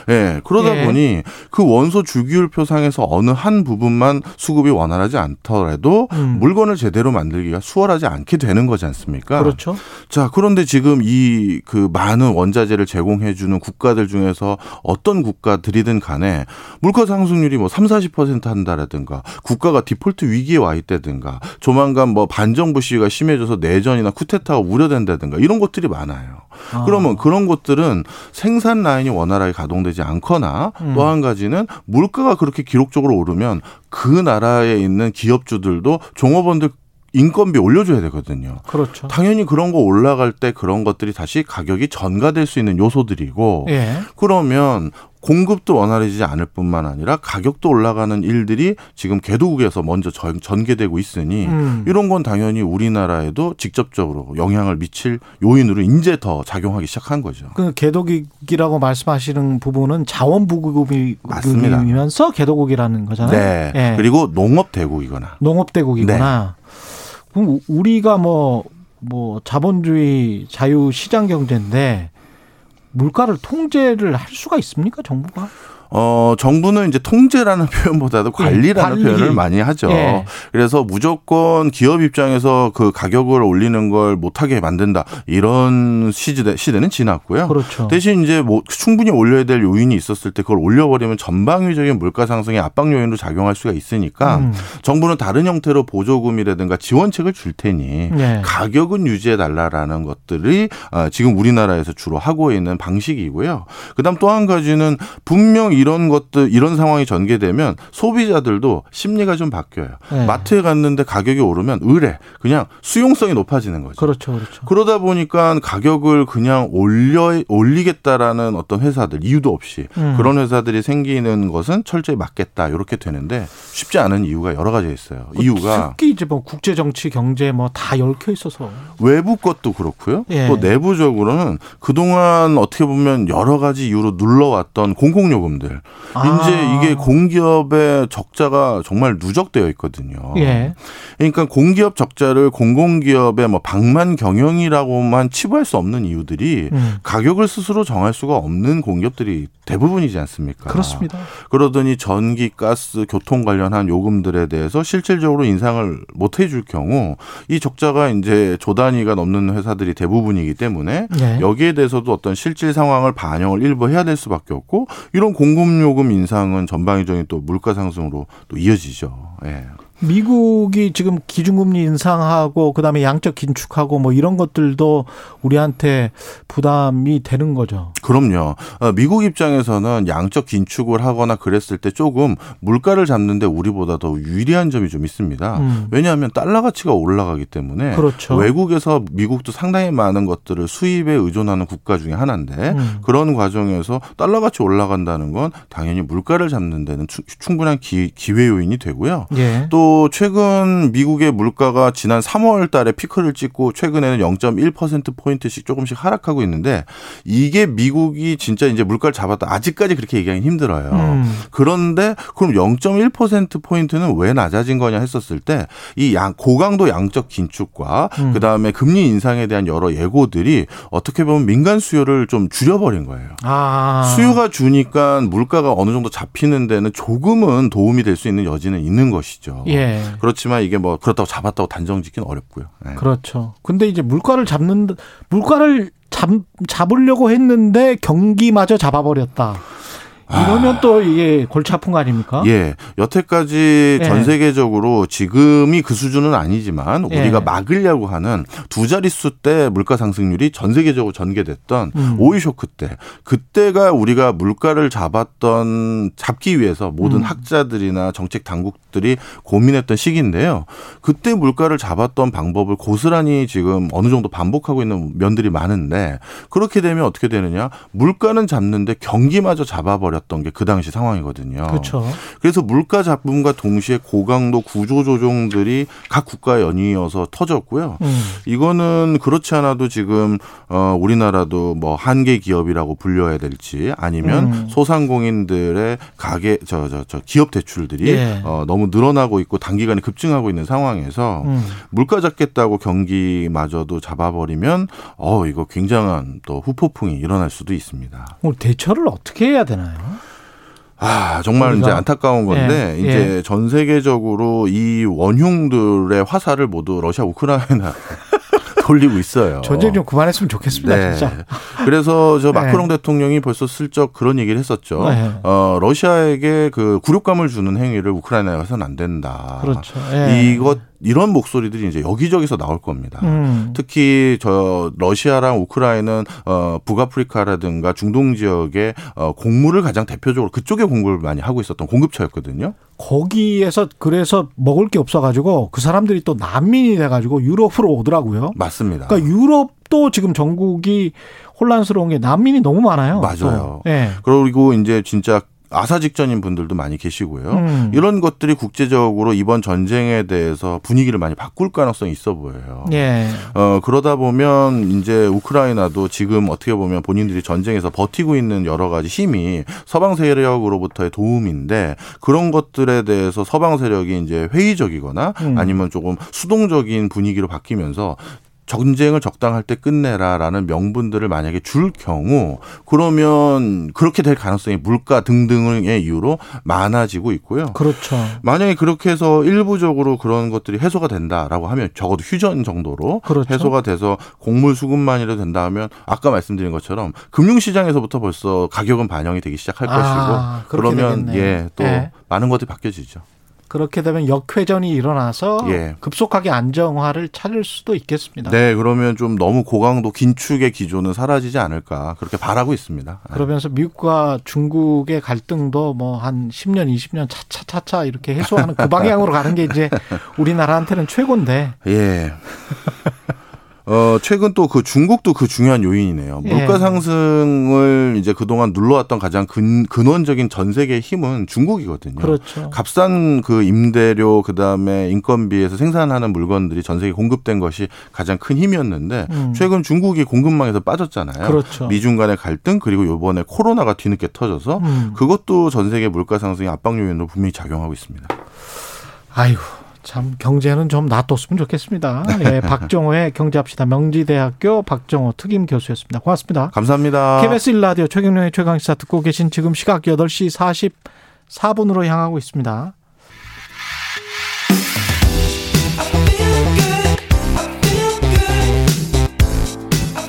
예, 그러다 예. 보니 그 원소 주기율 표상에서 어느 한 부분만 수급이 원활하지 않더라도 음. 물건을 제대로 만들기가 수월하지 않게 되는 거지 않습니까? 그렇죠. 자, 그런데 지금 이 그 많은 원자재를 제공해 주는 국가들 중에서 어떤 국가들이든 간에 물가 상승률이 뭐 3, 40% 한다라든가 국가가 디폴트 위기에 와 있다든가 조만간 뭐 반정부 시위가 심해져서 내전이나 쿠데타가 우려된다든가 이런 것들이 많아요. 아. 그러면 그런 것들은 생산 라인이 원활하게 가동 되지 않거나 음. 또한 가지는 물가가 그렇게 기록적으로 오르면 그 나라에 있는 기업주들도 종업원들 인건비 올려줘야 되거든요. 그렇죠. 당연히 그런 거 올라갈 때 그런 것들이 다시 가격이 전가될 수 있는 요소들이고 예. 그러면 공급도 원활해지지 않을 뿐만 아니라 가격도 올라가는 일들이 지금 개도국에서 먼저 전- 전개되고 있으니 음. 이런 건 당연히 우리나라에도 직접적으로 영향을 미칠 요인으로 이제 더 작용하기 시작한 거죠. 그 개도국이라고 말씀하시는 부분은 자원 맞습니다. 부국이면서 개도국이라는 거잖아요. 네. 예. 그리고 농업 대국이거나 농업 대국이구나. 네. 그럼 우- 우리가 뭐, 뭐, 자본주의 자유 시장 경제인데, 물가를 통제를 할 수가 있습니까, 정부가? 어, 정부는 이제 통제라는 표현보다도 관리라는 관리. 표현을 많이 하죠. 예. 그래서 무조건 기업 입장에서 그 가격을 올리는 걸 못하게 만든다. 이런 시대, 시대는 지났고요. 그렇죠. 대신 이제 뭐 충분히 올려야 될 요인이 있었을 때 그걸 올려버리면 전방위적인 물가 상승의 압박 요인으로 작용할 수가 있으니까 음. 정부는 다른 형태로 보조금이라든가 지원책을 줄 테니 네. 가격은 유지해 달라라는 것들이 아, 지금 우리나라에서 주로 하고 있는 방식이고요. 그다음 또 한 가지는 분명 이런 것들 이런 상황이 전개되면 소비자들도 심리가 좀 바뀌어요. 네. 마트에 갔는데 가격이 오르면 의뢰 그냥 수용성이 높아지는 거죠. 그렇죠, 그렇죠. 그러다 보니까 가격을 그냥 올려 올리겠다라는 어떤 회사들 이유도 없이 음. 그런 회사들이 생기는 것은 철저히 막겠다 이렇게 되는데 쉽지 않은 이유가 여러 가지 있어요. 이유가 특히 이제 뭐 국제 정치, 경제 뭐 다 얽혀 있어서. 외부 것도 그렇고요. 예. 또 내부적으로는 그동안 어떻게 보면 여러 가지 이유로 눌러왔던 공공요금들. 아. 이제 이게 공기업의 적자가 정말 누적되어 있거든요. 예. 그러니까 공기업 적자를 공공기업의 뭐 방만 경영이라고만 치부할 수 없는 이유들이 음. 가격을 스스로 정할 수가 없는 공기업들이 대부분이지 않습니까? 그렇습니다. 그러더니 전기, 가스, 교통 관련한 요금들에 대해서 실질적으로 인상을 못 해줄 경우 이 적자가 이제 조 단위가 넘는 회사들이 대부분이기 때문에 네. 여기에 대해서도 어떤 실질 상황을 반영을 일부 해야 될 수밖에 없고 이런 공급 요금 인상은 전방위적인 또 물가 상승으로 또 이어지죠. 예. 미국이 지금 기준금리 인상하고 그다음에 양적 긴축하고 뭐 이런 것들도 우리한테 부담이 되는 거죠. 그럼요. 어, 미국 입장에서는 양적 긴축을 하거나 그랬을 때 조금 물가를 잡는데 우리보다 더 유리한 점이 좀 있습니다. 음. 왜냐하면 달러 가치가 올라가기 때문에 그렇죠. 외국에서 미국도 상당히 많은 것들을 수입에 의존하는 국가 중에 하나인데 음. 그런 과정에서 달러 가치 올라간다는 건 당연히 물가를 잡는 데는 추- 충분한 기, 기회 요인이 되고요. 예. 또 최근 미국의 물가가 지난 3월 달에 피크를 찍고 최근에는 0.1% 포인트씩 조금씩 하락하고 있는데 이게 미국이 진짜 이제 물가를 잡았다. 아직까지 그렇게 얘기하기 힘들어요. 음. 그런데 그럼 0.1% 포인트는 왜 낮아진 거냐 했었을 때 이 양 고강도 양적 긴축과 음. 그다음에 금리 인상에 대한 여러 예고들이 어떻게 보면 민간 수요를 좀 줄여버린 거예요. 아. 수요가 주니까 물가가 어느 정도 잡히는 데는 조금은 도움이 될 수 있는 여지는 있는 것이죠. 예. 그렇지만 이게 뭐 그렇다고 잡았다고 단정 짓기는 어렵고요. 네. 그렇죠. 근데 이제 물가를 잡는 물가를 잡 잡으려고 했는데 경기마저 잡아버렸다. 이러면 또 이게 골치 아픈 거 아닙니까? 예, 여태까지 예. 전 세계적으로 지금이 그 수준은 아니지만 예. 우리가 막으려고 하는 두 자릿수 때 물가 상승률이 전 세계적으로 전개됐던 음. 오일 쇼크 때 그때가 우리가 물가를 잡았던 잡기 위해서 모든 음. 학자들이나 정책 당국들이 고민했던 시기인데요. 그때 물가를 잡았던 방법을 고스란히 지금 어느 정도 반복하고 있는 면들이 많은데 그렇게 되면 어떻게 되느냐? 물가는 잡는데 경기마저 잡아버렸 다. 상황이었던 게 그 당시 상황이거든요. 그렇죠. 그래서 물가 잡음과 동시에 고강도 구조 조정들이 각 국가 연이어서 터졌고요. 음. 이거는 그렇지 않아도 지금 어 우리나라도 뭐 한계 기업이라고 불려야 될지 아니면 음. 소상공인들의 가게 저저 저 기업 대출들이 예. 어 너무 늘어나고 있고 단기간에 급증하고 있는 상황에서 음. 물가 잡겠다고 경기마저도 잡아버리면 어 이거 굉장한 또 후폭풍이 일어날 수도 있습니다. 오늘 대처를 어떻게 해야 되나요? 아, 정말 우리가- 이제 안타까운 건데 예, 이제 전 세계적으로 이 원흉들의 화살을 모두 러시아 우크라이나 돌리고 있어요. 전쟁 좀 그만했으면 좋겠습니다. 네. 진짜. 그래서 저 네. 마크롱 대통령이 벌써 슬쩍 그런 얘기를 했었죠. 네. 어, 러시아에게 그 굴욕감을 주는 행위를 우크라이나가 해서는 안 된다. 그렇죠. 예. 이것 이런 목소리들이 이제 여기저기서 나올 겁니다. 음. 특히 저 러시아랑 우크라이나는 어 북아프리카라든가 중동 지역에 어 곡물을 가장 대표적으로 그쪽에 공급을 많이 하고 있었던 공급처였거든요. 거기에서 그래서 먹을 게 없어가지고 그 사람들이 또 난민이 돼가지고 유럽으로 오더라고요. 맞습니다. 그러니까 유럽도 지금 전국이 혼란스러운 게 난민이 너무 많아요. 맞아요. 또. 예. 그리고 이제 진짜 아사 직전인 분들도 많이 계시고요. 음. 이런 것들이 국제적으로 이번 전쟁에 대해서 분위기를 많이 바꿀 가능성이 있어 보여요. 예. 어, 그러다 보면 이제 우크라이나도 지금 어떻게 보면 본인들이 전쟁에서 버티고 있는 여러 가지 힘이 서방 세력으로부터의 도움인데 그런 것들에 대해서 서방 세력이 이제 회의적이거나 음. 아니면 조금 수동적인 분위기로 바뀌면서 전쟁을 적당할 때 끝내라라는 명분들을 만약에 줄 경우 그러면 그렇게 될 가능성이 물가 등등의 이유로 많아지고 있고요. 그렇죠. 만약에 그렇게 해서 일부적으로 그런 것들이 해소가 된다라고 하면 적어도 휴전 정도로 그렇죠. 해소가 돼서 곡물 수급만이라도 된다 하면 아까 말씀드린 것처럼 금융시장에서 벌써 가격은 반영이 되기 시작할 아, 것이고 그러면 되겠네요. 예또 예. 많은 것들이 바뀌어지죠. 그렇게 되면 역회전이 일어나서 예. 급속하게 안정화를 찾을 수도 있겠습니다. 네, 그러면 좀 너무 고강도 긴축의 기조는 사라지지 않을까 그렇게 바라고 있습니다. 그러면서 미국과 중국의 갈등도 뭐 한 10년, 20년 차차차차 이렇게 해소하는 그 방향으로 가는 게 이제 우리나라한테는 최고인데. 예. 어, 최근 또 그 중국도 그 중요한 요인이네요. 예. 물가 상승을 이제 그동안 눌러왔던 가장 근, 근원적인 전 세계의 힘은 중국이거든요. 그렇죠. 값싼 그 임대료 그다음에 인건비에서 생산하는 물건들이 전 세계에 공급된 것이 가장 큰 힘이었는데 음. 최근 중국이 공급망에서 빠졌잖아요. 그렇죠. 미중 간의 갈등 그리고 요번에 코로나가 뒤늦게 터져서 음. 그것도 전 세계 물가 상승의 압박 요인으로 분명히 작용하고 있습니다. 아이고. 참 경제는 좀 놔뒀으면 좋겠습니다. 예, 박정호의 경제합시다 명지대학교 박정호 특임 교수였습니다. 고맙습니다. 감사합니다. KBS 1라디오 최경영의 최강시사 듣고 계신 지금 시각 8시 44분으로 향하고 있습니다.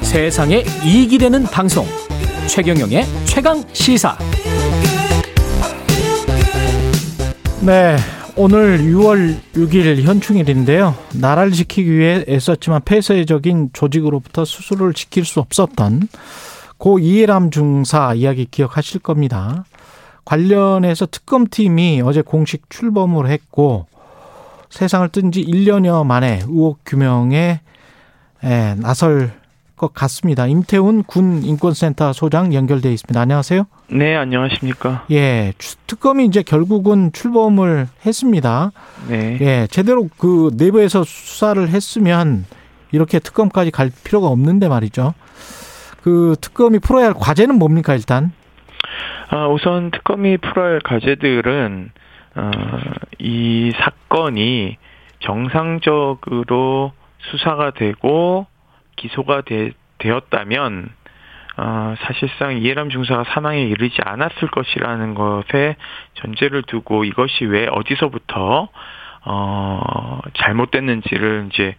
세상에 이익이 되는 방송 최경영의 최강 시사 네. 오늘 6월 6일 현충일인데요. 나라를 지키기 위해 애썼지만 폐쇄적인 조직으로부터 스스로를 지킬 수 없었던 고 이해람 중사 이야기 기억하실 겁니다. 관련해서 특검팀이 어제 공식 출범을 했고 세상을 뜬 지 1년여 만에 의혹 규명에 에, 나설 것 같습니다. 임태훈 군 인권센터 소장 연결돼 있습니다. 안녕하세요. 네, 안녕하십니까. 예, 추- 특검이 이제 결국은 출범을 했습니다. 네. 예, 제대로 그 내부에서 수사를 했으면 이렇게 특검까지 갈 필요가 없는데 말이죠. 그 특검이 풀어야 할 과제는 뭡니까 일단? 아, 우선 특검이 풀어야 할 과제들은 어, 이 사건이 정상적으로 수사가 되고 기소가 되, 되었다면 어, 사실상 이해람 중사가 사망에 이르지 않았을 것이라는 것에 전제를 두고 이것이 왜 어디서부터 어, 잘못됐는지를 이제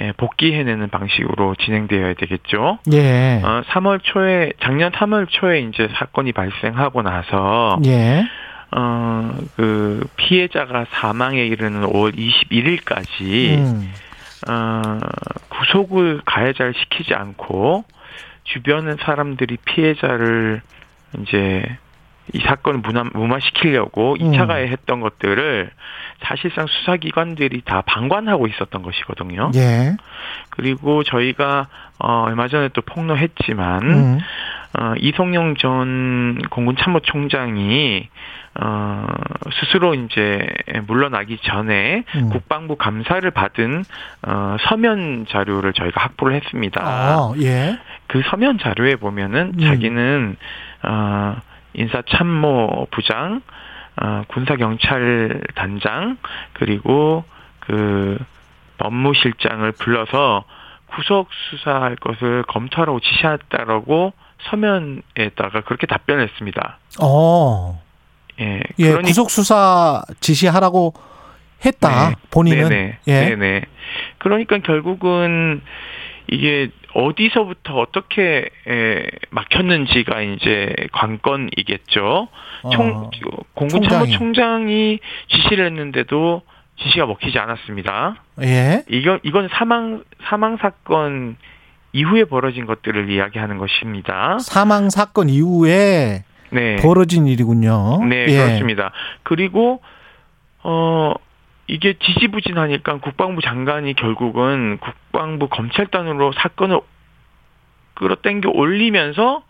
예, 복귀해내는 방식으로 진행되어야 되겠죠. 예. 어, 3월 초에 작년 3월 초에 이제 사건이 발생하고 나서 예. 어, 그 피해자가 사망에 이르는 5월 21일까지 음. 어, 구속을 가해자를 시키지 않고 주변의 사람들이 피해자를 이제 이 사건을 무마, 무마시키려고 음. 2차 가해했던 것들을 사실상 수사기관들이 다 방관하고 있었던 것이거든요. 예. 그리고 저희가 어 얼마 전에 또 폭로했지만 음. 어, 이성용 전 공군 참모총장이 어, 스스로 이제 물러나기 전에 음. 국방부 감사를 받은 어, 서면 자료를 저희가 확보를 했습니다. 아, 예. 그 서면 자료에 보면은 음. 자기는 어, 인사 참모 부장, 어, 군사 경찰 단장 그리고 그 법무실장을 불러서 구속 수사할 것을 검토하라고 지시했다라고 서면에다가 그렇게 답변했습니다. 어. 예, 예, 그러니- 구속 수사 지시하라고 했다. 네. 본인은 네네. 예. 네네. 그러니까 결국은 이게 어디서부터 어떻게 에, 막혔는지가 이제 관건이겠죠. 총 어, 공군 총장이. 참모총장이 지시를 했는데도 지시가 먹히지 않았습니다. 예. 이건 이건 사망 사망 사건 이후에 벌어진 것들을 이야기하는 것입니다. 사망 사건 이후에 네. 벌어진 일이군요. 네, 예. 그렇습니다. 그리고 어 이게 지지부진하니까 국방부 장관이 결국은 국방부 검찰단으로 사건을 끌어당겨 올리면서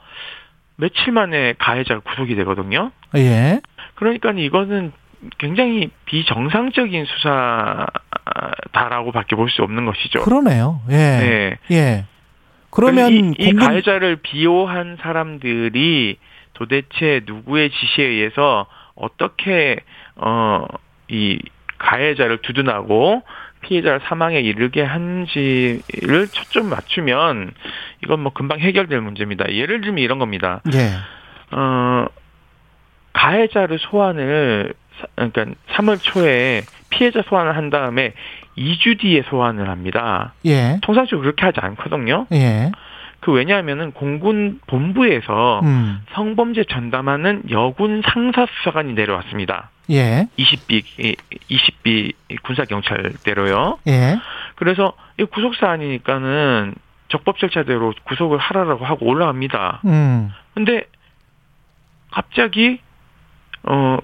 며칠 만에 가해자가 구속이 되거든요. 예. 그러니까 이거는 굉장히 비정상적인 수사다라고 밖에 볼 수 없는 것이죠. 그러네요. 예. 네. 예. 그러면 이, 이 공군 가해자를 비호한 사람들이 도대체 누구의 지시에 의해서 어떻게 어 이 가해자를 두둔하고 피해자를 사망에 이르게 한지를 초점 맞추면 이건 뭐 금방 해결될 문제입니다. 예를 들면 이런 겁니다. 예. 어 가해자를 소환을 사- 그러니까 3월 초에 피해자 소환을 한 다음에 2주 뒤에 소환을 합니다. 예. 통상적으로 그렇게 하지 않거든요. 예. 그 왜냐하면은 공군 본부에서 음. 성범죄 전담하는 여군 상사 수사관이 내려왔습니다. 예. 20비 20비 군사 경찰대로요. 예. 그래서 이 구속 사 안이니까는 적법 절차대로 구속을 하라라고 하고 올라갑니다. 음. 근데 갑자기 어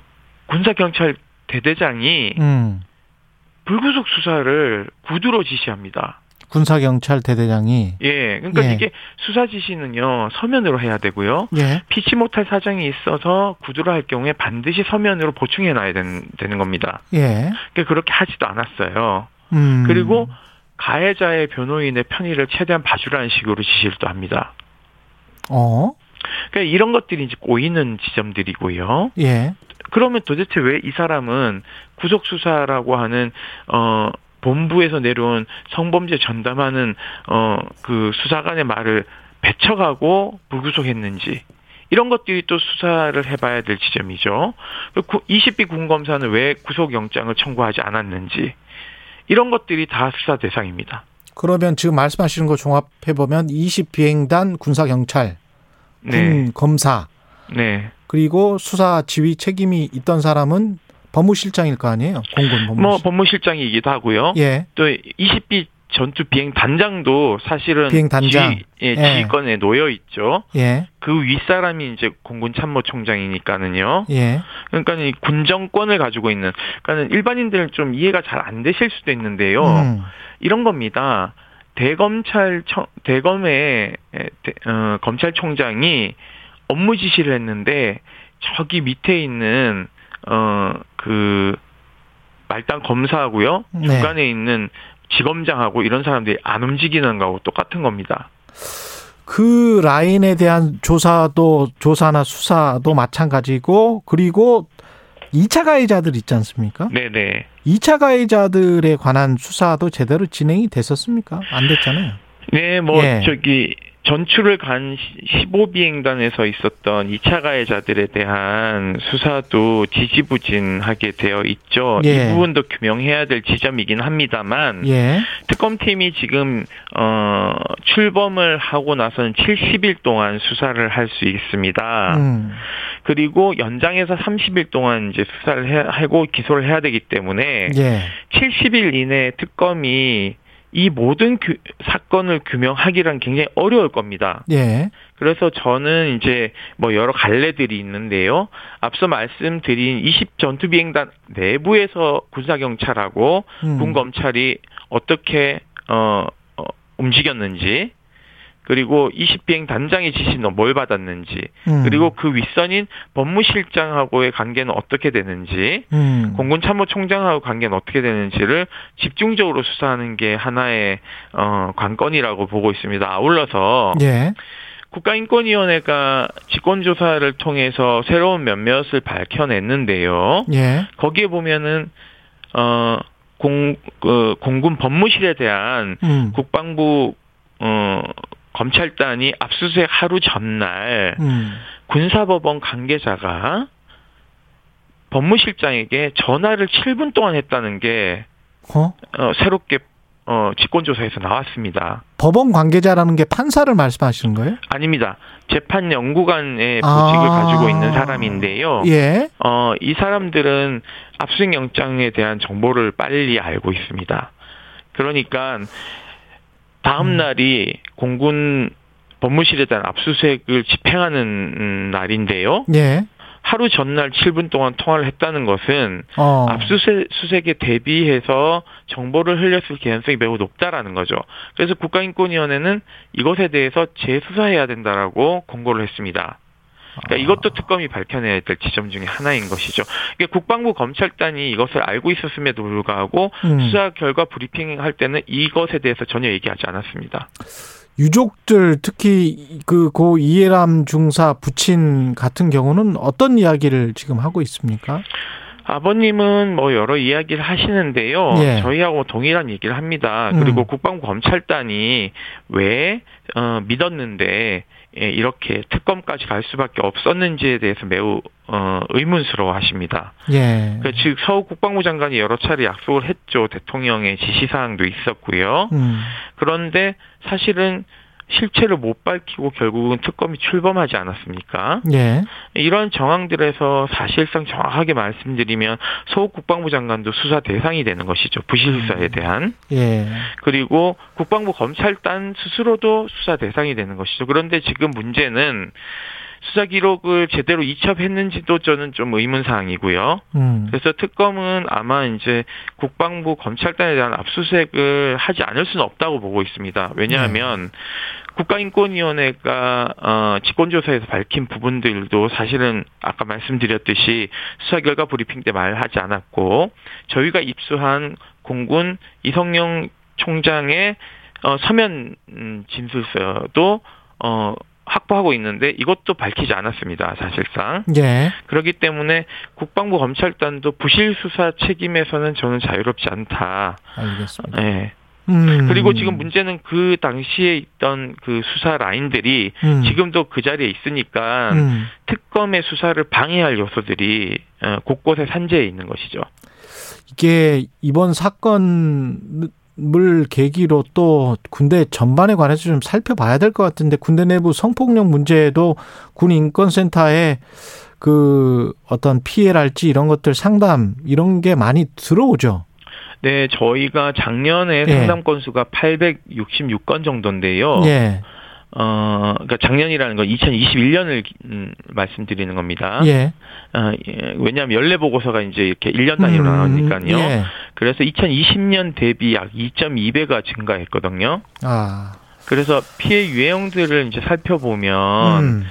군사 경찰 대대장이 음. 불구속 수사를 구두로 지시합니다. 군사 경찰 대대장이 예, 그러니까 예. 이게 수사 지시는요 서면으로 해야 되고요. 예. 피치 못할 사정이 있어서 구두로 할 경우에 반드시 서면으로 보충해 놔야 되는, 되는 겁니다. 예. 그러니까 그렇게 하지도 않았어요. 음. 그리고 가해자의 변호인의 편의를 최대한 봐주라는 식으로 지시를 또 합니다. 어. 그러니까 이런 것들이 이제 꼬이는 지점들이고요. 예. 그러면 도대체 왜 이 사람은 구속 수사라고 하는 어 본부에서 내려온 성범죄 전담하는 어 그 수사관의 말을 배척하고 불구속했는지 이런 것들이 또 수사를 해봐야 될 지점이죠. 20비 군검사는 왜 구속영장을 청구하지 않았는지 이런 것들이 다 수사 대상입니다. 그러면 지금 말씀하시는 거 종합해 보면 20 비행단 군사 경찰 군 네, 검사 네. 그리고 수사 지휘 책임이 있던 사람은 법무실장일 거 아니에요? 공군 법무실. 뭐 법무실장이기도 하고요. 예. 또 20비 전투 비행 단장도 사실은 비행 단장. 지휘, 예, 예. 지휘권에 놓여 있죠. 예. 그 윗사람이 이제 공군 참모총장이니까는요. 예. 그러니까 이 군정권을 가지고 있는 그러니까 일반인들은 좀 이해가 잘 안 되실 수도 있는데요. 음. 이런 겁니다. 대검찰 청 대검의 어, 검찰총장이 업무 지시를 했는데 저기 밑에 있는 어그 말단 검사하고요 네. 중간에 있는 지검장하고 이런 사람들이 안 움직이는 거하고 똑같은 겁니다. 그 라인에 대한 조사도 조사나 수사도 마찬가지고 그리고 2차 가해자들 있지 않습니까? 네네. 2차 가해자들에 관한 수사도 제대로 진행이 됐었습니까? 안 됐잖아요. 네, 뭐 예. 저기 전출을 간 15비행단에서 있었던 2차 가해자들에 대한 수사도 지지부진하게 되어 있죠. 예. 이 부분도 규명해야 될 지점이긴 합니다만 예. 특검팀이 지금 어 출범을 하고 나서는 70일 동안 수사를 할 수 있습니다. 음. 그리고 연장해서 30일 동안 이제 수사를 해, 하고 기소를 해야 되기 때문에 예. 70일 이내 특검이 이 모든 규- 사건을 규명하기란 굉장히 어려울 겁니다. 예. 그래서 저는 이제 뭐 여러 갈래들이 있는데요. 앞서 말씀드린 20 전투 비행단 내부에서 군사 경찰하고 음. 군 검찰이 어떻게 어, 어, 움직였는지 그리고 20비행 단장의 지시는 뭘 받았는지, 음. 그리고 그 윗선인 법무실장하고의 관계는 어떻게 되는지, 음. 공군 참모총장하고 관계는 어떻게 되는지를 집중적으로 수사하는 게 하나의 어 관건이라고 보고 있습니다. 아울러서 예. 국가인권위원회가 직권조사를 통해서 새로운 몇몇을 밝혀냈는데요. 예. 거기에 보면은 어 공, 그, 공군 법무실에 대한 음. 국방부 어 검찰단이 압수수색 하루 전날 음. 군사법원 관계자가 법무실장에게 전화를 7분 동안 했다는 게 어? 어, 새롭게 어, 직권조사에서 나왔습니다. 법원 관계자라는 게 판사를 말씀하시는 거예요? 아닙니다. 재판 연구관의 아. 보직을 가지고 있는 사람인데요. 예. 어, 이 사람들은 압수수색 영장에 대한 정보를 빨리 알고 있습니다. 그러니까 다음 음. 날이 공군 법무실에 대한 압수수색을 집행하는 음, 날인데요. 예. 하루 전날 7분 동안 통화를 했다는 것은 어. 압수수색에 대비해서 정보를 흘렸을 개연성이 매우 높다라는 거죠. 그래서 국가인권위원회는 이것에 대해서 재수사해야 된다라고 권고를 했습니다. 그러니까 이것도 특검이 밝혀내야 될 지점 중에 하나인 것이죠. 그러니까 국방부 검찰단이 이것을 알고 있었음에도 불구하고 음. 수사 결과 브리핑할 때는 이것에 대해서 전혀 얘기하지 않았습니다. 유족들 특히 그 고 이해람 중사 부친 같은 경우는 어떤 이야기를 지금 하고 있습니까? 아버님은 뭐 여러 이야기를 하시는데요. 예. 저희하고 동일한 얘기를 합니다. 음. 그리고 국방부 검찰단이 왜 어, 믿었는데 예, 이렇게 특검까지 갈 수밖에 없었는지에 대해서 매우 어, 의문스러워하십니다. 예. 그 즉 서욱 국방부 장관이 여러 차례 약속을 했죠. 대통령의 지시사항도 있었고요. 음. 그런데 사실은 실체를 못 밝히고 결국은 특검이 출범하지 않았습니까? 예. 이런 정황들에서 사실상 정확하게 말씀드리면 소속 국방부 장관도 수사 대상이 되는 것이죠. 부실 수사에 대한. 예. 그리고 국방부 검찰단 스스로도 수사 대상이 되는 것이죠. 그런데 지금 문제는 수사 기록을 제대로 이첩했는지도 저는 좀 의문 사항이고요. 음. 그래서 특검은 아마 이제 국방부 검찰단에 대한 압수수색을 하지 않을 수는 없다고 보고 있습니다. 왜냐하면 국가인권위원회가 어, 직권조사에서 밝힌 부분들도 사실은 아까 말씀드렸듯이 수사 결과 브리핑 때 말하지 않았고 저희가 입수한 공군 이성용 총장의 어, 서면 음, 진술서도 어, 확보하고 있는데 이것도 밝히지 않았습니다. 사실상. 예. 그렇기 때문에 국방부 검찰단도 부실 수사 책임에서는 저는 자유롭지 않다. 알겠습니다. 예. 음. 그리고 지금 문제는 그 당시에 있던 그 수사 라인들이 음. 지금도 그 자리에 있으니까 음. 특검의 수사를 방해할 요소들이 어, 곳곳에 산재해 있는 것이죠. 이게 이번 사건 을 계기로 또 군대 전반에 관해서 좀 살펴봐야 될 것 같은데 군대 내부 성폭력 문제도 군 인권센터에 그 어떤 피해랄지 이런 것들 상담 이런 게 많이 들어오죠. 네, 저희가 작년에 예. 상담 건수가 866건 정도인데요. 예. 어, 그러니까 작년이라는 건 2021년을 음, 말씀드리는 겁니다. 예. 어, 예, 왜냐하면 연례 보고서가 이제 이렇게 1년 단위로 음, 나오니까요. 예. 그래서 2020년 대비 약 2.2배가 증가했거든요. 아. 그래서 피해 유형들을 이제 살펴보면 음.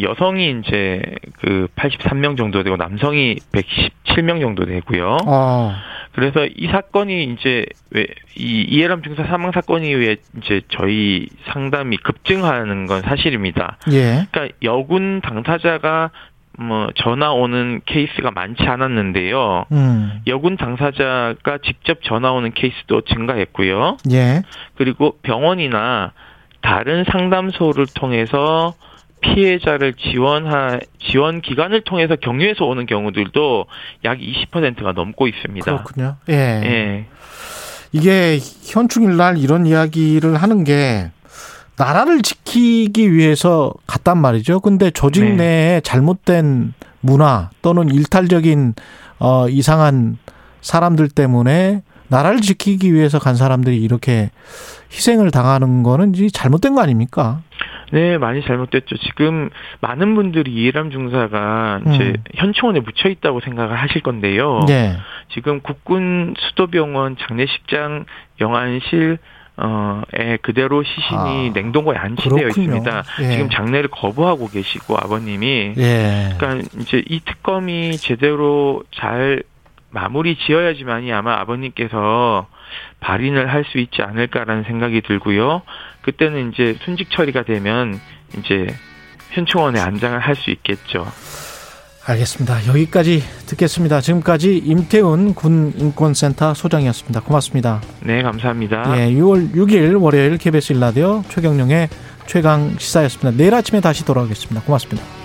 여성이 이제 그 83명 정도 되고 남성이 117명 정도 되고요. 어. 그래서 이 사건이 이제 왜 이 이해람 중사 사망 사건 이후에 이제 저희 상담이 급증하는 건 사실입니다. 예. 그러니까 여군 당사자가 뭐 전화 오는 케이스가 많지 않았는데요. 음. 여군 당사자가 직접 전화 오는 케이스도 증가했고요. 예. 그리고 병원이나 다른 상담소를 통해서 피해자를 지원하 지원 기관을 통해서 경유해서 오는 경우들도 약 20%가 넘고 있습니다. 그렇군요. 예. 예. 이게 현충일 날 이런 이야기를 하는 게 나라를 지키기 위해서 갔단 말이죠. 근데 조직 네. 내에 잘못된 문화 또는 일탈적인 어 이상한 사람들 때문에 나라를 지키기 위해서 간 사람들이 이렇게 희생을 당하는 거는 이제 잘못된 거 아닙니까? 네, 많이 잘못됐죠. 지금 많은 분들이 이해람 중사가 이제 음. 현충원에 묻혀 있다고 생각을 하실 건데요. 예. 지금 국군 수도병원 장례식장 영안실 어에 그대로 시신이 아, 냉동고에 안치되어. 있습니다. 예. 지금 장례를 거부하고 계시고 아버님이 예. 그러니까 이제 이 특검이 제대로 잘 마무리 지어야지만이 아마 아버님께서 발인을 할 수 있지 않을까라는 생각이 들고요. 그때는 이제 순직 처리가 되면 이제 현충원에 안장을 할 수 있겠죠. 알겠습니다. 여기까지 듣겠습니다. 지금까지 임태훈 군 인권센터 소장이었습니다. 고맙습니다. 네, 감사합니다. 예, 6월 6일 월요일 KBS 일라디오 최경령의 최강 시사였습니다. 내일 아침에 다시 돌아오겠습니다. 고맙습니다.